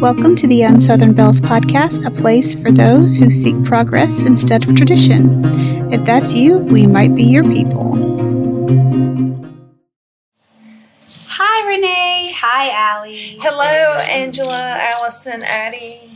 Welcome to the Unsouthern Belles podcast, a place for those who seek progress instead of tradition. If that's you, we might be your people. Hi, Renee. Hi, Allie. Hello, Angela, Allison, Addie.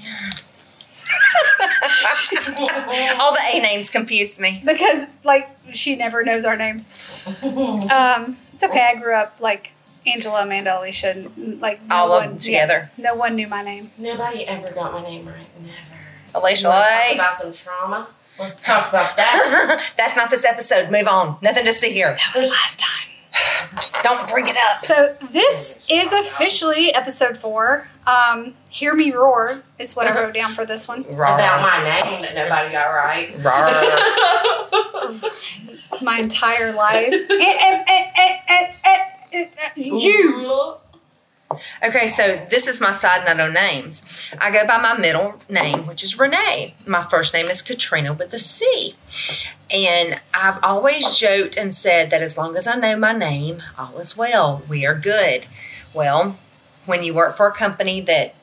All the A names confuse me. Because, like, she never knows our names. Um, it's okay. I grew up like Angela, Amanda, Alicia, like no All of them together. yeah, no one knew my name. Nobody ever got my name right. Never. Alicia You wanna talk about some trauma? Let's talk about that. That's not this episode. Move on. Nothing to see here. That was last time. Don't bring it up. So this is officially episode four. Um, Hear Me Roar is what I wrote down for this one. about my name that nobody got right. Rawr. My entire life. Eh, eh, eh, you. Okay, so this is my side note on names. I go by my middle name, which is Renee. My first name is Katrina with a C. And I've always joked and said that as long as I know my name, all is well. We are good. Well, when you work for a company that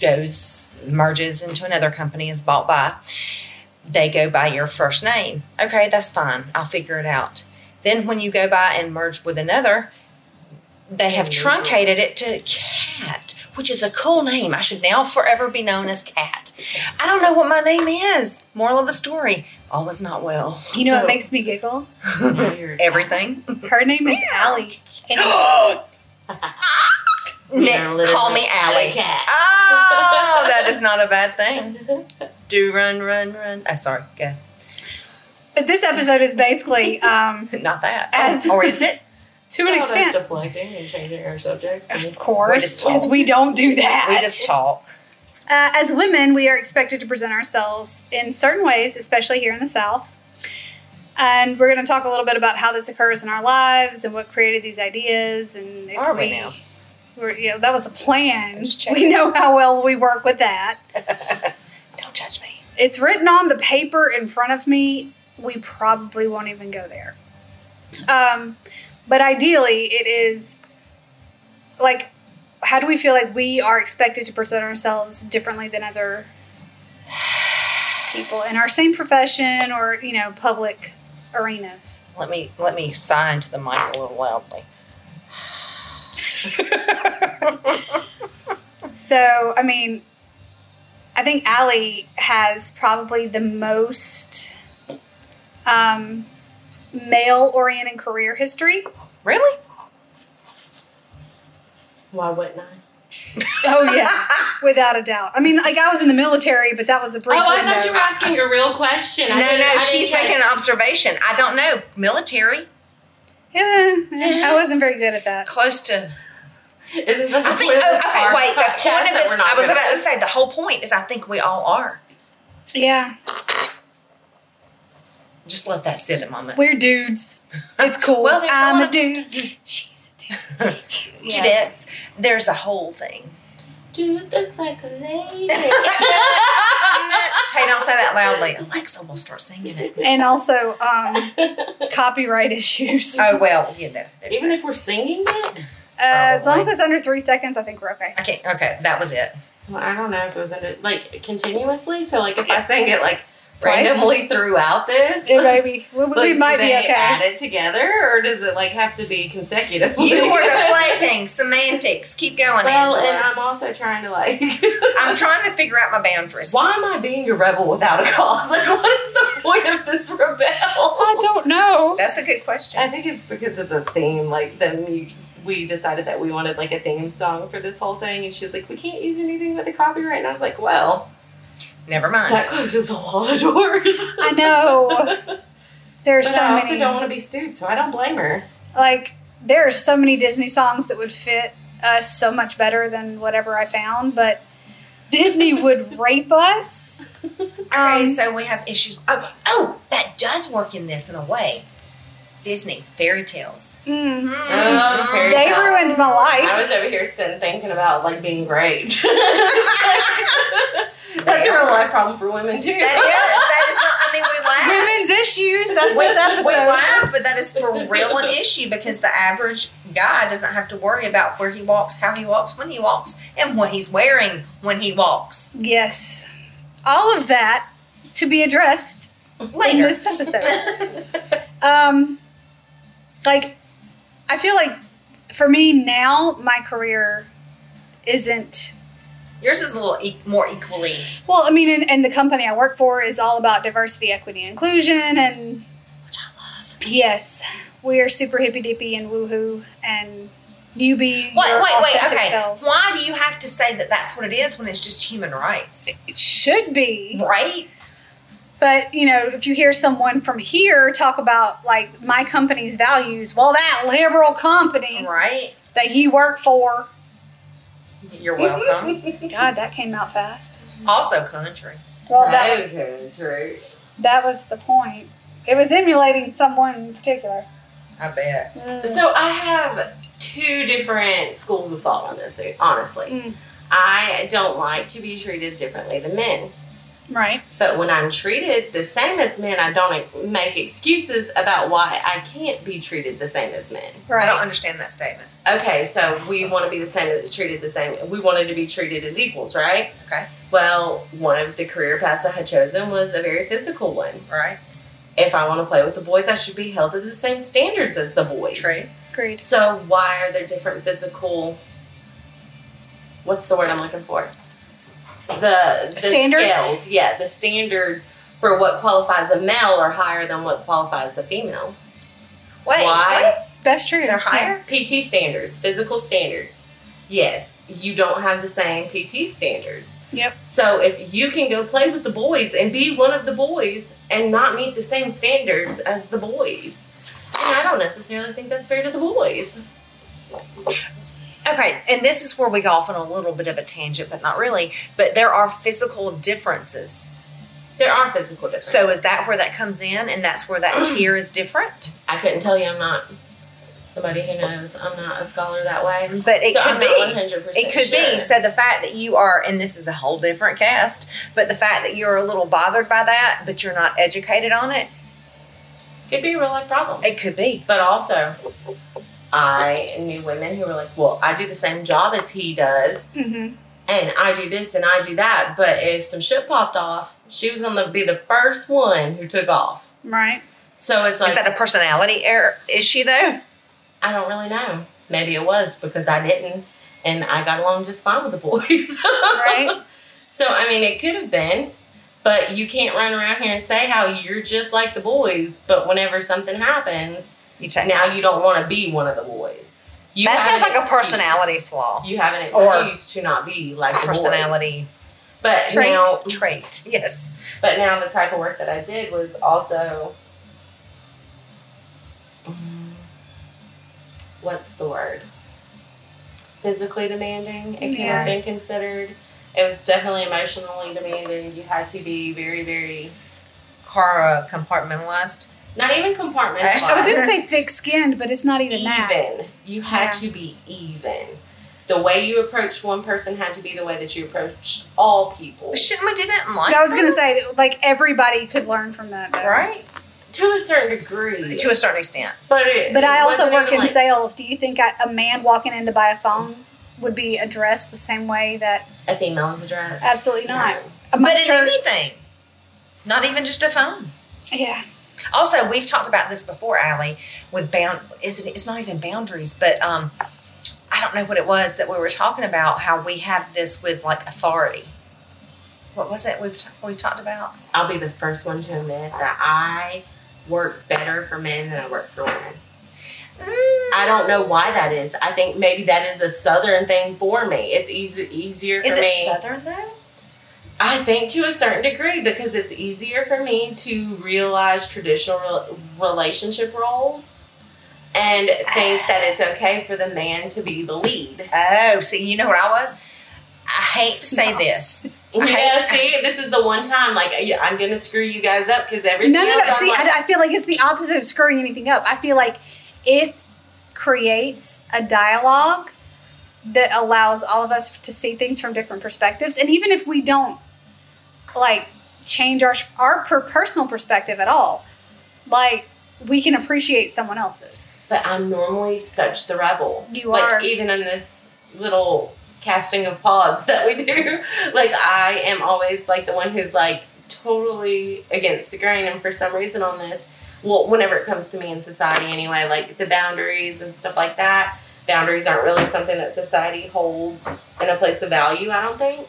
goes, merges into another company, is bought by, they go by your first name. Okay, that's fine. I'll figure it out. Then when you go by and merge with another, they have truncated it to Cat, which is a cool name. I should now forever be known as Cat. I don't know what my name is. Moral of the story: all is not well. You know what makes me giggle? Everything. Her name is Allie. Nick, You're call me alley Allie. cat. Oh, that is not a bad thing. Do run, run, run. Oh, sorry. Go. But this episode is basically, um, Not that. As- or is it? to an Well, that's extent, deflecting and changing our subjects. of course, just because talk. we don't do that. We just talk. Uh, as women, we are expected to present ourselves in certain ways, especially here in the South. And we're going to talk a little bit about how this occurs in our lives and what created these ideas. And if Are we now? We're, you know, that was the plan. We checking. know how well we work with that. Don't judge me. It's written on the paper in front of me. We probably won't even go there. Um, but ideally, it is like, how do we feel like we are expected to present ourselves differently than other people in our same profession or you know public arenas? Let me let me sigh into the mic a little loudly. So, I mean, I think Allie has probably the most um, male-oriented career history. Really? Why wouldn't I? Oh yeah, without a doubt. I mean, like I was in the military, but that was a brief. Oh, I window. thought you were asking a real question. No, I no, I she's catch- making an observation. I don't know. Military, Yeah, yeah, I wasn't very good at that. close to. Isn't that I think. Oh, okay, wait. The point that of this, I was about to say, the whole point is, I think we all are. Yeah, Just let that sit a moment. we're dudes. It's cool. Well, there's a I'm lot a of dude. She's a dude. Yeah. Judettes, there's a whole thing. Do it look like a lady? hey, don't say that loudly. Alexa will start singing it. And also, um, copyright issues. Uh, Oh well, you know. There's Even that. if we're singing it? as long as it's under three seconds, I think we're okay. Okay. Okay, that was it. Well, I don't know if it was in it like continuously. So like if I sang it like Twice? randomly throughout this, It may be. We, we like, might do be they okay. add it together, or does it like have to be consecutive? You were deflecting semantics. Keep going, Well, and I'm also trying to like. I'm trying to figure out my boundaries. Why am I being a rebel without a cause? Like, what is the point of this rebel? I don't know. That's a good question. I think it's because of the theme. Like, then we we decided that we wanted like a theme song for this whole thing, and she was like, "We can't use anything with a copyright." And I was like, "Well, Never mind. that closes a lot of doors." I know. There's But so I also many. don't want to be sued, so I don't blame her. like there are so many Disney songs that would fit us so much better than whatever I found, but Disney would rape us. Okay, Um, so we have issues. Oh, oh, that does work in this in a way. Disney fairy tales. mm, Oh, fairy they tales. ruined my life. I was over here sitting thinking about like being raped. That's a real life problem for women too. That is. That is not. I mean, we laugh. Women's issues. That's This this episode. We laugh, but that is for real an issue because the average guy doesn't have to worry about where he walks, how he walks, when he walks, and what he's wearing when he walks. Yes. All of that to be addressed later in this episode. um like I feel like for me now my career isn't Yours is a little e- more equally. well, I mean and, and the company I work for is all about diversity, equity, inclusion and Which I love. yes, we are super hippy dippy and woohoo and you be Wait, wait, wait. Okay. selves. Why do you have to say that that's what it is when it's just human rights? It should be. Right? But you know, if you hear someone from here talk about like my company's values, well, that liberal company Right? that you work for, You're welcome. God, that came out fast. also, country. Well, that was, true. that was the point. It was emulating someone in particular. I bet. Mm. So I have two different schools of thought on this, honestly. Mm. I don't like to be treated differently than men. Right. But when I'm treated the same as men, I don't make excuses about why I can't be treated the same as men. Right. I don't understand that statement. Okay, so we want to be the same, treated the same. We wanted to be treated as equals, right? Okay. Well, one of the career paths I had chosen was a very physical one. Right? If I want to play with the boys, I should be held to the same standards as the boys. True. Agreed. So why are there different physical? What's the word I'm looking for? The, the Standards? Scales, yeah, the standards for what qualifies a male are higher than what qualifies a female. Wait, Why? what? That's true. They're higher? PT standards, physical standards. Yes, you don't have the same PT standards. Yep. So if you can go play with the boys and be one of the boys and not meet the same standards as the boys, then I don't necessarily think that's fair to the boys. Okay, and this is where we go off on a little bit of a tangent, but not really. But there are physical differences. There are physical differences. So is that where that comes in, and that's where that tier is different? I couldn't tell you I'm not somebody who knows. I'm not a scholar that way. But it so could be. not 100% It could sure. be. So the fact that you are, and this is a whole different cast, but the fact that you're a little bothered by that, but you're not educated on it, Could be a real life problem. it could be. But also, I knew women who were like, well, I do the same job as he does, Mm-hmm. and I do this and I do that. But if some shit popped off, she was going to be the first one who took off. Right. So it's like, is that a personality error issue though? I don't really know. Maybe it was because I didn't, and I got along just fine with the boys. Right. So, I mean, it could have been, but you can't run around here and say how you're just like the boys, but whenever something happens, You check. now you don't want to be one of the boys. You that sounds like a personality flaw. You have an Or excuse to not be like personality But Trait. now, trait. Yes. but now the type of work that I did was also, mm, what's the word? Physically demanding. It can Yeah. have been considered. It was definitely emotionally demanding. You had to be very, very Car compartmentalized. Not even compartmentalized. I was going to say thick skinned, but it's not even even. that. You had Yeah. to be even. The way you approached one person had to be the way that you approached all people. Shouldn't we do that in life? I was going to though? say, like, everybody could learn from that. Though. right To a certain degree. to a certain extent. but it, But it I also work in like sales. Do you think I, a man walking in to buy a phone would be addressed the same way that? a female's addressed Absolutely not. No. But in anything, not even just a phone. Yeah. Also, we've talked about this before, Allie, with bound. Is it? It's not even boundaries, but um, I don't know what it was that we were talking about. How we have this with like authority. What was it we've t- we talked about? I'll be the first one to admit that I work better for men than I work for women. I don't know why that is. I think maybe that is a southern thing for me. It's easy easier for Is it me. southern though? I think to a certain degree because it's easier for me to realize traditional rel- relationship roles and think that it's okay for the man to be the lead. Oh, see, you know what I was. I hate to say No. this. Yeah, hate- see, this is the one time like I'm gonna screw you guys up because everything. No, no, no. I'm See, like, I, I feel like it's the opposite of screwing anything up. I feel like it creates a dialogue that allows all of us to see things from different perspectives. And even if we don't like change our our per- personal perspective at all, like we can appreciate someone else's. But I'm normally such the rebel. You like, are. Even in this little casting of pods that we do, like I am always like the one who's like totally against the grain, and for some reason on this, well, whenever it comes to me in society anyway, like the boundaries and stuff like that. Boundaries aren't really something that society holds in a place of value, I don't think.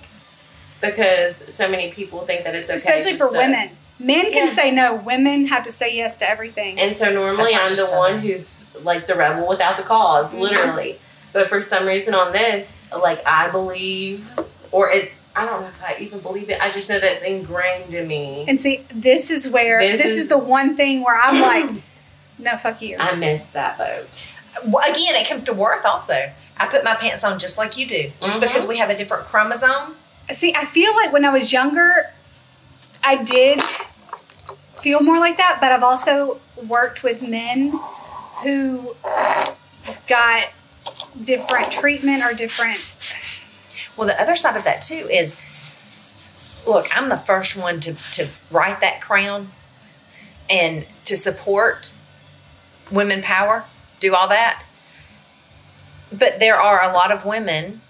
Because so many people think that it's okay. Especially for just to- women. Men can Yeah. say no. Women have to say yes to everything. And so normally I'm the just one Southern. who's like the rebel without the because Mhm. literally. But for some reason on this, like I believe, or it's I don't know if I even believe it. I just know that it's ingrained in me. And see, this is where This this, is- is, the one thing where I'm like, no, fuck you. I missed that boat. Again, it comes to worth also. I put my pants on just like you do. Just Mhm. because we have a different chromosome. See, I feel like when I was younger, I did feel more like that, but I've also worked with men who got different treatment or different. Well, the other side of that too is look, I'm the first one to, to write that crown and to support women power, do all that. But there are a lot of women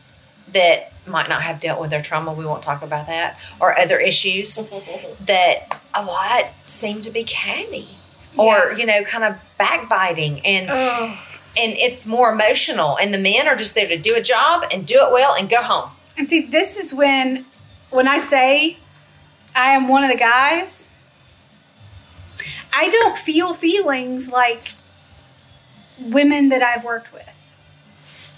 that might not have dealt with their trauma, we won't talk about that, or other issues that a lot seem to be candy or, Yeah. you know, kind of backbiting and Oh. and it's more emotional and the men are just there to do a job and do it well and go home. And see, this is when, when I say I am one of the guys, I don't feel feelings like women that I've worked with.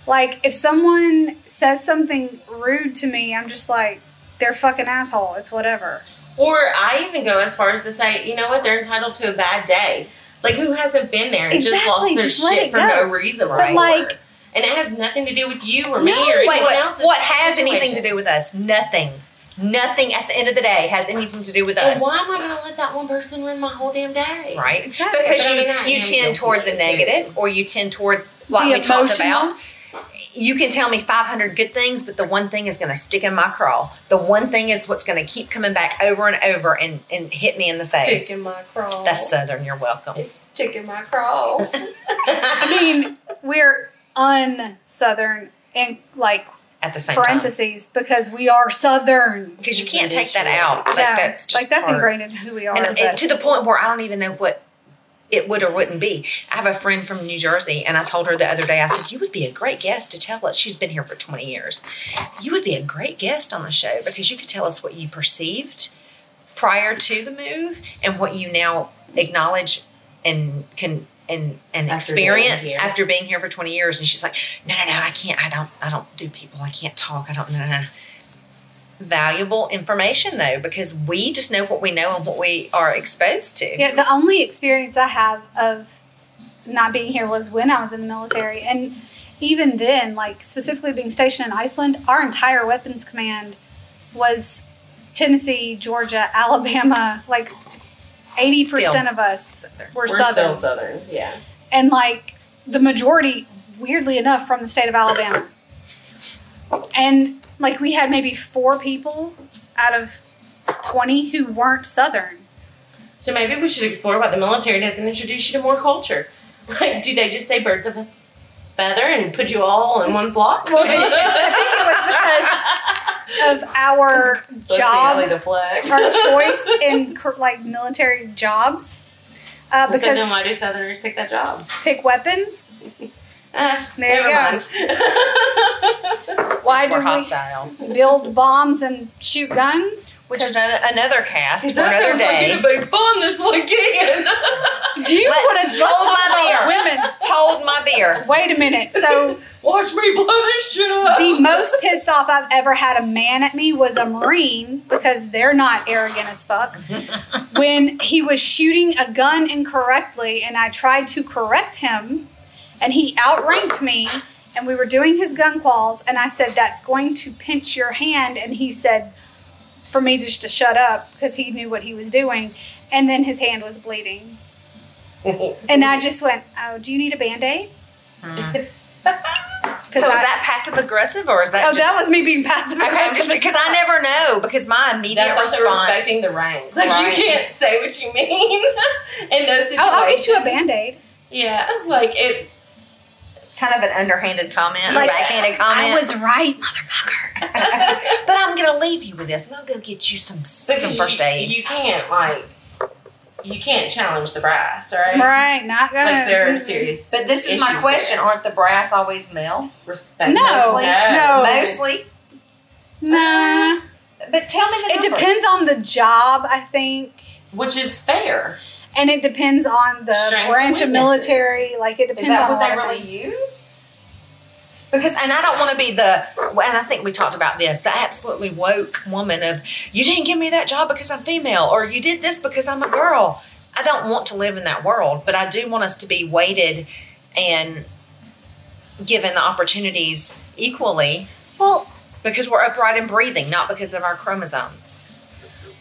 Like, if someone says something rude to me, I'm just like, they're fucking asshole. It's whatever. Or I even go as far as to say, you know what, they're entitled to a bad day. Like who hasn't been there and just lost their just shit for go. no reason But, before. like- and it has nothing to do with you or me No, or anyone wait, else. what has anything to do with us? Nothing. Nothing at the end of the day has anything to do with Well, us. why am I going to let that one person ruin my whole damn day? Right? Exactly. Because But I you, mean, you tend guilty toward the too. negative or you tend toward like The we talked about. You can tell me 500 good things, but the one thing is going to stick in my craw. The one thing is what's going to keep coming back over and over and, and hit me in the face. Stick in my crawl. That's Southern. You're welcome. It's stick in my crawl. I mean, we're un-Southern and like At the same time. parentheses because we are Southern. Because you can't take that out. Like, Yeah, that's just like that's part- ingrained in who we are. And, and to the point where I don't even know what it would or wouldn't be. I have a friend from New Jersey, and I told her the other day, I said, You would be a great guest to tell us. She's been here for 20 years. You would be a great guest on the show because you could tell us what you perceived prior to the move and what you now acknowledge and can. And, and After experience here. after being here for 20 years and she's like no no no i can't i don't i don't do people i can't talk i don't no no no valuable information though because we just know what we know and what we are exposed to yeah, the only experience I have of not being here was when I was in the military, and even then, like specifically being stationed in Iceland, our entire weapons command was Tennessee, Georgia, Alabama. Like eighty percent Still. of us were We're Southern, still Southern, yeah. and like the majority, weirdly enough, from the state of Alabama. And like we had maybe four people out of twenty who weren't Southern. So maybe we should explore why the military doesn't introduce you to more culture. Like, do they just say birds of a feather and put you all in one flock? Well, it's- it's- I think it was because of our Let's see how they job, our choice in like military jobs. Uh, so because then why do Southerners pick that job? pick weapons. Ah, There you never go. mind. Why we're do hostile we build bombs and shoot guns? which is an, another cast for That another sounds like day it'd be fun this weekend. Do you Let- want to hold my beer. women? hold my beer Wait a minute. So Watch me blow this shit up. the most pissed off I've ever had a man at me was a Marine because they're not arrogant as fuck. when he was shooting a gun incorrectly and I tried to correct him and he outranked me and we were doing his gun quals and I said that's going to pinch your hand and he said for me just to shut up because he knew what he was doing and then his hand was bleeding and I just went oh do you need a band-aid Mm. So is that passive aggressive or is that Oh, just, that was me being passive aggressive. just because I never know because my immediate That's also response. respecting the rank. Like Right. you can't say what you mean in those situations. Oh, I'll get you a band aid. Yeah, like it's kind of an underhanded comment, Like, backhanded comment. I was right, motherfucker. but I'm gonna leave you with this, and I'll go get you some some first you, aid. You can't like you can't challenge the brass, right? right, not gonna. Like there are mm-hmm. serious. but this is my question: there. Aren't the brass always male? Respect. No, mostly. no. Mostly. Nah. But tell me the It numbers. depends on the job, I think. Which is fair. And it depends on the Strengths branch of military. Like it depends that on what they really things. use? Because, and I don't want to be the, and I think we talked about this, the absolutely woke woman of, you didn't give me that job because I'm female, or you did this because I'm a girl. I don't want to live in that world, but I do want us to be weighted and given the opportunities equally Well, because we're upright and breathing, not because of our chromosomes.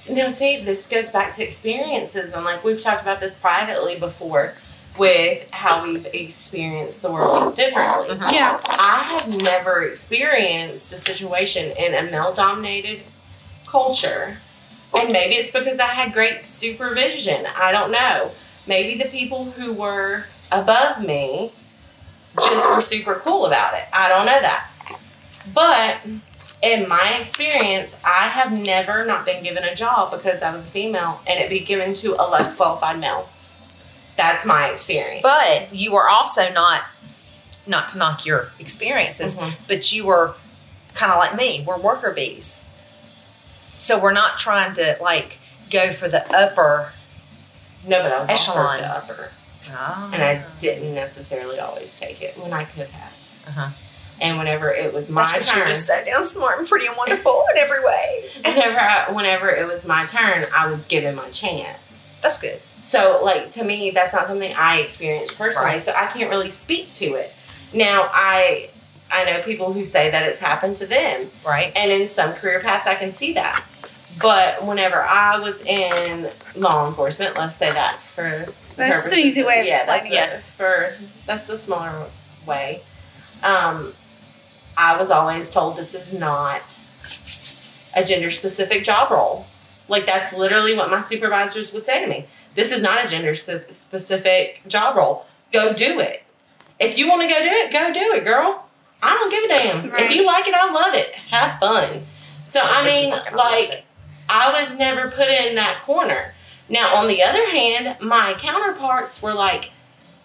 Now, see, this goes back to experiences, and like we've talked about this privately before with how we've experienced the world differently. Mhm. yeah. I have never experienced a situation in a male dominated culture. And maybe it's because I had great supervision. I don't know. Maybe the people who were above me just were super cool about it. I don't know that. But in my experience, I have never not been given a job because I was a female and it be given to a less qualified male. That's my experience. But you were also not, not to knock your experiences, Mhm. but you were kind of like me. We're worker bees. So we're not trying to like go for the upper. no, but I was Echelon. offered the upper. and I didn't necessarily always take it when I could have. Uh-huh. And whenever it was my That's because you're turn, just so damn smart and pretty and wonderful in every way. whenever I, whenever it was my turn, I was given my chance. That's good. So, like to me, that's not something I experienced personally, Right. so I can't really speak to it. Now, I I know people who say that it's happened to them, Right? and in some career paths, I can see that. But whenever I was in law enforcement, let's say that for That's the easy way of yeah, that's explaining the, For that's the smaller way. Um, I was always told this is not a gender specific job role. Like that's literally what my supervisors would say to me. This is not a gender specific job role. Go do it. If you want to go do it, go do it, girl. I don't give a damn. Right. If you like it, I love it. Have fun. So I mean, like it, I love like it. I was never put in that corner. Now, on the other hand, my counterparts were like,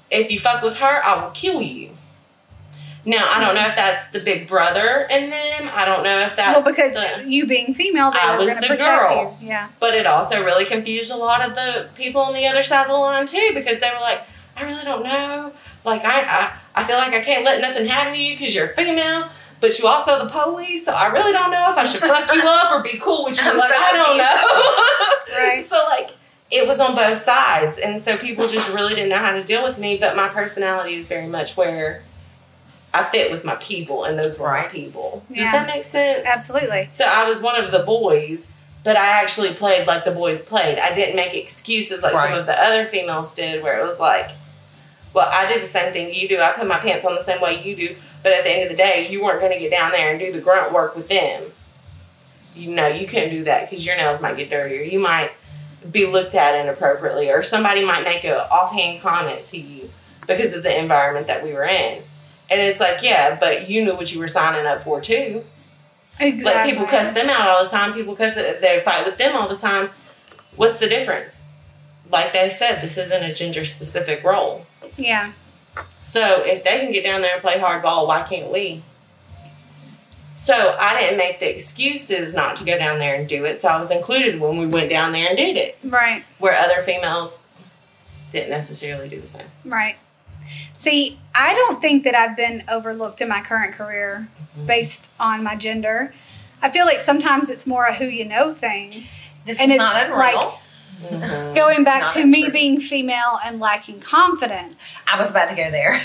if you fuck with her, I will kill you. Now, I don't know if that's the big brother in them. I don't know if that's. well, because the- you being female, they I were going to the protect girl. you. Yeah. but it also really confused a lot of the people on the other side of the line, too, because they were like, I really don't know. Like, I, I, I feel like I can't let nothing happen to you because you're female. But you also the police, so I really don't know if I should fuck you up or be cool with you. I'm like so I don't know. Right. So like it was on both sides, and so people just really didn't know how to deal with me. But my personality is very much where I fit with my people, and those were my Right. people. Does that make sense? Absolutely. So I was one of the boys, but I actually played like the boys played. I didn't make excuses like some of the other females did, where it was like, well, I did the same thing you do. I put my pants on the same way you do, but at the end of the day, you weren't going to get down there and do the grunt work with them. You know, you couldn't do that because your nails might get dirtier. You might be looked at inappropriately, or somebody might make an offhand comment to you because of the environment that we were in. And it's like, yeah, but you knew what you were signing up for too. Exactly. Like people cuss them out all the time. People cuss they fight with them all the time. What's the difference? Like they said, this isn't a gender specific role. Yeah. So if they can get down there and play hardball, why can't we? So I didn't make the excuses not to go down there and do it. So I was included when we went down there and did it, Right. where other females didn't necessarily do the same. Right. See, I don't think that I've been overlooked in my current career Mhm. based on my gender. I feel like sometimes it's more a who you know thing. This And is it's not unreal. Mhm. Going back Not to me true. being female and lacking confidence. I was about to go there.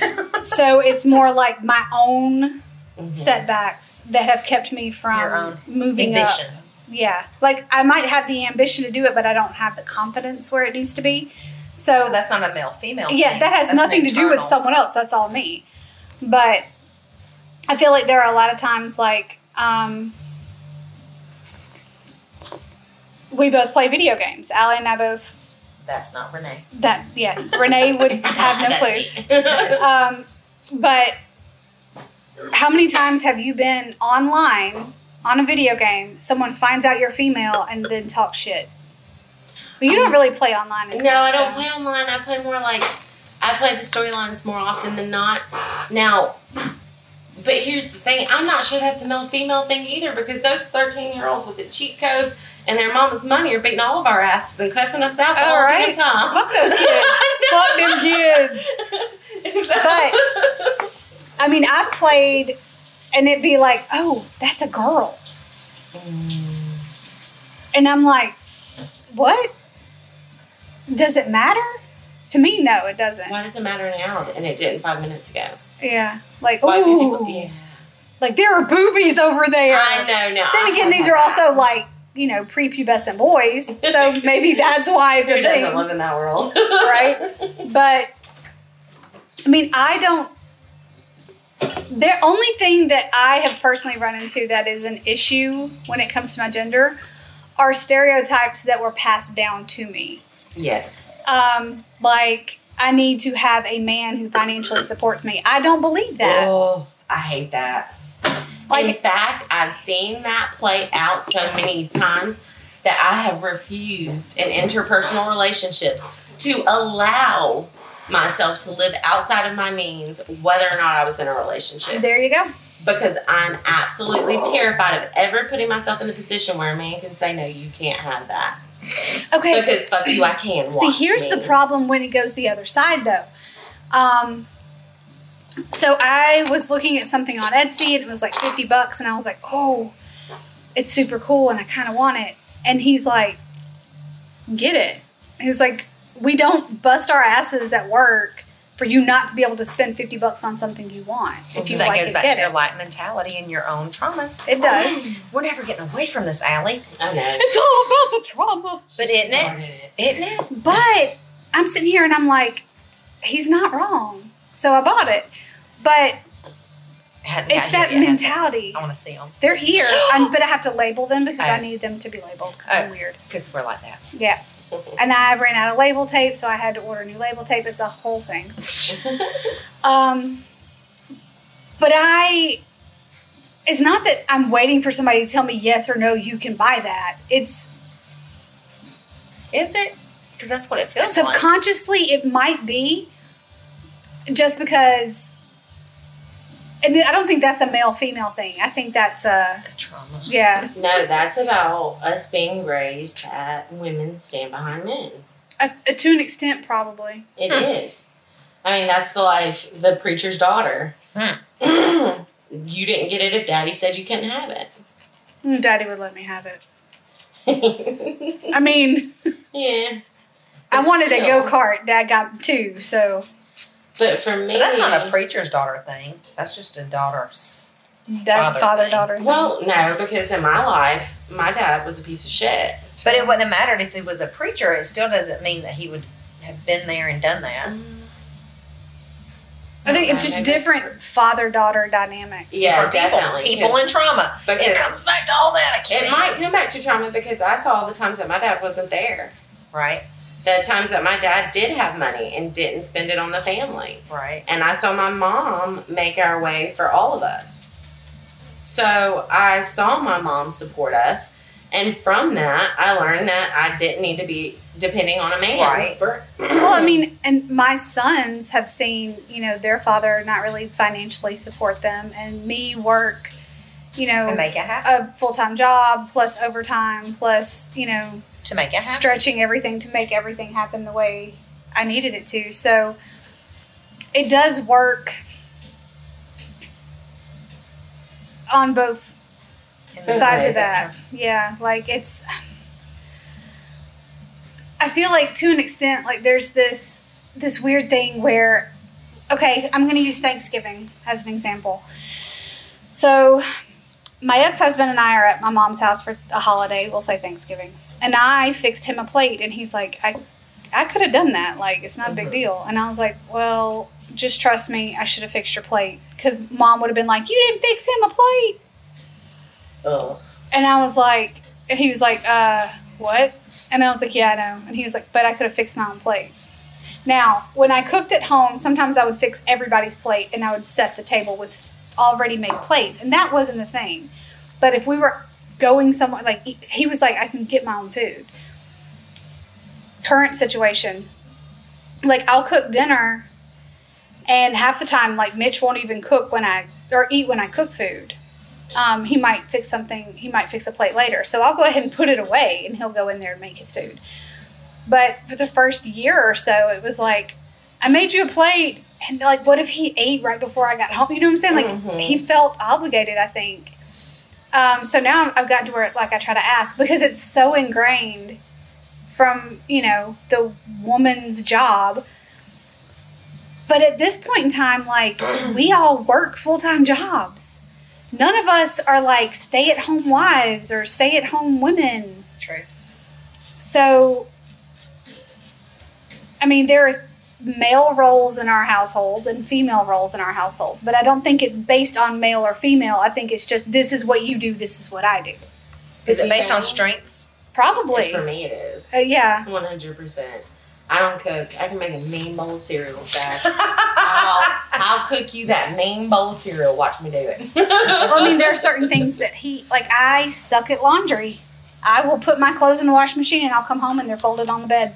so it's more like my own Mhm. setbacks that have kept me from Your own moving up. Yeah. Like I might have the ambition to do it, but I don't have the confidence where it needs to be. So, So that's not a male female. yeah, thing. that has That's nothing to do with someone else. That's all me. But I feel like there are a lot of times like um, we both play video games. Allie and I both That's not Renee. that yes. Renee would have no clue. clue. Um, but how many times have you been online on a video game? Someone finds out you're female and then talks shit. Well, you don't um, really play online. As no, I don't play online. I play more like I play the storylines more often than not. Now, but here's the thing: I'm not sure that's a male female thing either because those 13 year olds with the cheat codes and their mama's money are beating all of our asses and cussing us out the All whole right. damn time. Fuck those kids. Fuck them kids. but I mean, I played, and it'd be like, oh, that's a girl, mm. and I'm like, what? Does it matter? To me, no, it doesn't. why does it matter now and it didn't five minutes ago? Yeah, like Why could you? Yeah, like there are boobies over there. I know. Now Then again, these are also like you know prepubescent boys, so maybe that's why it's Who a doesn't thing, live in that world, right? But I mean, I don't. The only thing that I have personally run into that is an issue when it comes to my gender are stereotypes that were passed down to me. Yes. Um, like I need to have a man who financially supports me. I don't believe that. Oh, I hate that. Like- in fact, I've seen that play out so many times that I have refused in interpersonal relationships to allow myself to live outside of my means, whether or not I was in a relationship. There you go. Because I'm absolutely terrified of ever putting myself in the position where a man can say, No, you can't have that. Okay. Because fuck you, I can. See, here's me. the problem when it goes the other side, though. Um, so I was looking at something on Etsy, and it was like fifty bucks, and I was like, "Oh, it's super cool, and I kind of want it." And he's like, "Get it." He was like, "We don't bust our asses at work for you not to be able to spend fifty bucks on something you want. If you that like goes it, back get to your it." light mentality and your own traumas. It does. We're never getting away from this, Allie. I know. It's all about the trauma. But isn't it? It. Isn't it? But I'm sitting here and I'm like, he's not wrong. So I bought it. But Hadn't it's got that yet. mentality. I want to see them They're here, but I have to label them because I Oh. need them to be labeled because Oh. I'm weird. because we're like that. Yeah. And I ran out of label tape, so I had to order new label tape. It's a whole thing. Um, but I, it's not that I'm waiting for somebody to tell me yes or no, you can buy that. It's Is it? Because that's what it feels like. subconsciously it might be just because and i don't think that's a male female thing i think that's a trauma. yeah No, that's about us being raised that women stand behind men. a, a- to an extent probably It is. I mean, that's the life, the preacher's daughter. You didn't get it if daddy said you couldn't have it. Mm, daddy would let me have it i mean yeah. i But wanted a go-kart dad got two so But for me, But that's not a preacher's daughter thing. That's just a daughter's. dad Father father thing. daughter well, no, because in my life, my dad was a piece of shit. But it wouldn't have mattered if he was a preacher. It still doesn't mean that he would have been there and done that. Mm. i think Okay, it's just different father-daughter dynamic Yeah, For people, definitely. people 'cause in trauma. It comes back to all that. I can't It might come back to trauma because I saw all the times that my dad wasn't there. Right, The times that my dad did have money and didn't spend it on the family. right. and I saw my mom make our way for all of us. So I saw my mom support us, and from that, I learned that I didn't need to be depending on a man. Right. For, well i mean and my sons have seen you know their father not really financially support them and me work you know And make it happen. a full-time job plus overtime plus you know to make it happen. stretching everything to make everything happen the way i needed it to. So it does work on both sides of that. yeah like it's i feel like to an extent like there's this this weird thing where okay i'm going to use thanksgiving as an example. So my ex-husband and i are at my mom's house for a holiday we'll say thanksgiving and i fixed him a plate and he's like i I could have done that. Like, it's not a big deal. And I was like, well, just trust me. I should have fixed your plate. Because mom would have been like, you didn't fix him a plate. Oh. And I was like, and he was like, uh, what? And I was like, yeah, I know. And he was like, but I could have fixed my own plate. Now, when I cooked at home, sometimes I would fix everybody's plate and I would set the table with already made plates. And that wasn't a thing. But if we were going somewhere, like, he- he was like, I can get my own food. Current situation, like, I'll cook dinner and half the time, like, Mitch won't even cook when I, or eat when I cook food. Um, he might fix something he might fix a plate later. So i'll go ahead and put it away and he'll go in there and make his food. But for the first year or so it was like i made you a plate. And like what if he ate right before i got home? You know what i'm saying? Like Mhm. he felt obligated i think um, so now i've gotten to where like i try to ask because it's so ingrained from you know the woman's job. But at this point in time like we all work full-time jobs. None of us are like stay-at-home wives or stay-at-home women. True. so i mean there are male roles in our households and female roles in our households but i don't think it's based on male or female i think it's just this is what you do this is what i do Is it based on strengths? probably For me, it is. Uh, yeah One hundred percent. I don't cook. I can make a mean bowl of cereal fast. I'll, I'll cook you that mean bowl of cereal. Watch me do it. Well, I mean, there are certain things that he like. I suck at laundry. I will put my clothes in the washing machine and I'll come home and they're folded on the bed.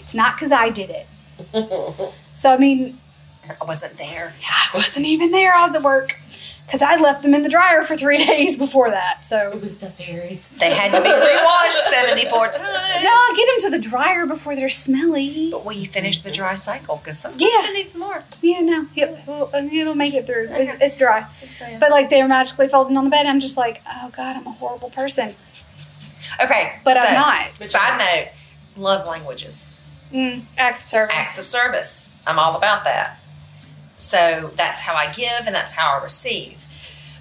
It's not because I did it. So I mean, I wasn't there. I wasn't even there. I was at work because I left them in the dryer for three days before that. So it was the fairies. They had to be rewashed 74 times. no, I'll get them to the dryer before they're smelly. But will you finish the dry cycle? Because sometimes Yeah. it needs more. Yeah, no, he'll, he'll, uh, it'll make it through. It's, it's dry. But like they're magically folding on the bed. I'm just like, oh god, I'm a horrible person. Okay. But so, I'm not. Side note love languages, Mm, acts of service. acts of service. I'm all about that. So that's how I give and that's how I receive.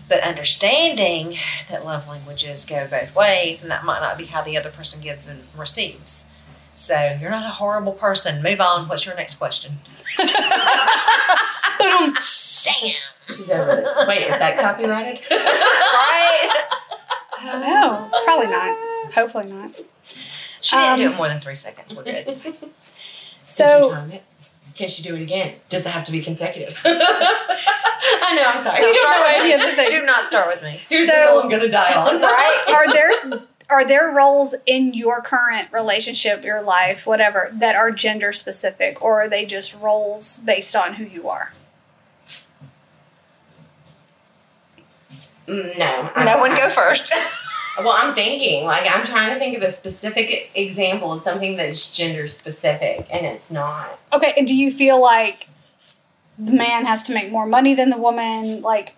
But understanding that love languages go both ways and that might not be how the other person gives and receives. So you're not a horrible person. Move on. What's your next question? Boom. Damn. She's over this. Wait, is that copyrighted? right? No, probably not. Hopefully not. She didn't do Um, it more than three seconds. We're good. So? Can she do it again? Does it have to be consecutive? I know. I'm sorry. Don't start with of the things. Do not start with me. Here's So- the I'm gonna die on. Right? are there are there roles in your current relationship, your life, whatever, that are gender specific, or are they just roles based on who you are? Mm, No. I- No one I- go first. Well, I'm thinking, like, I'm trying to think of a specific example of something that's gender specific, and it's not. Okay, and do you feel like the man has to make more money than the woman? Like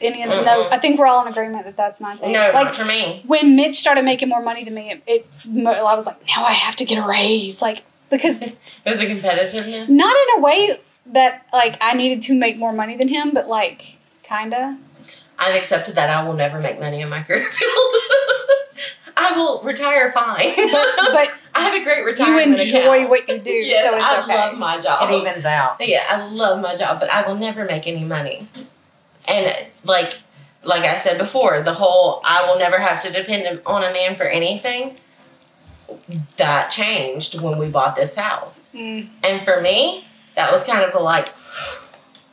any of the no? I think we're all in agreement that that's not thing. No, like not for me. when Mitch started making more money than me, it, it I was like, now I have to get a raise, like because There's a competitiveness. not in a way that like I needed to make more money than him, but like kinda. I've accepted that I will never make money in my career field. I will retire fine. But but I have a great retirement. you enjoy account. what you do, Yes, so it's I okay. love my job. It evens out. Yeah, I love my job, but I will never make any money. And like like I said before, the whole I will never have to depend on a man for anything that changed when we bought this house. Mm. And for me, that was kind of a like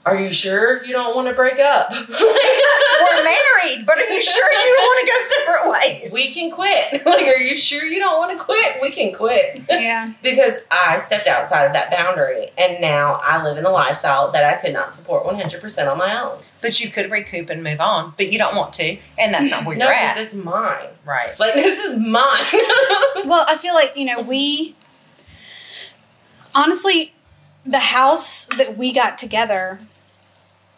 are you sure you don't want to break up? We're married, but are you sure you don't want to go separate ways? we can quit. Like, are you sure you don't want to quit? We can quit. Yeah. because I stepped outside of that boundary and now I live in a lifestyle that I could not support 100% on my own. but you could recoup and move on, but you don't want to, and that's not where No, you're because at. it's mine. Right. Like, this is mine. Well, I feel like, you know, we honestly the house that we got together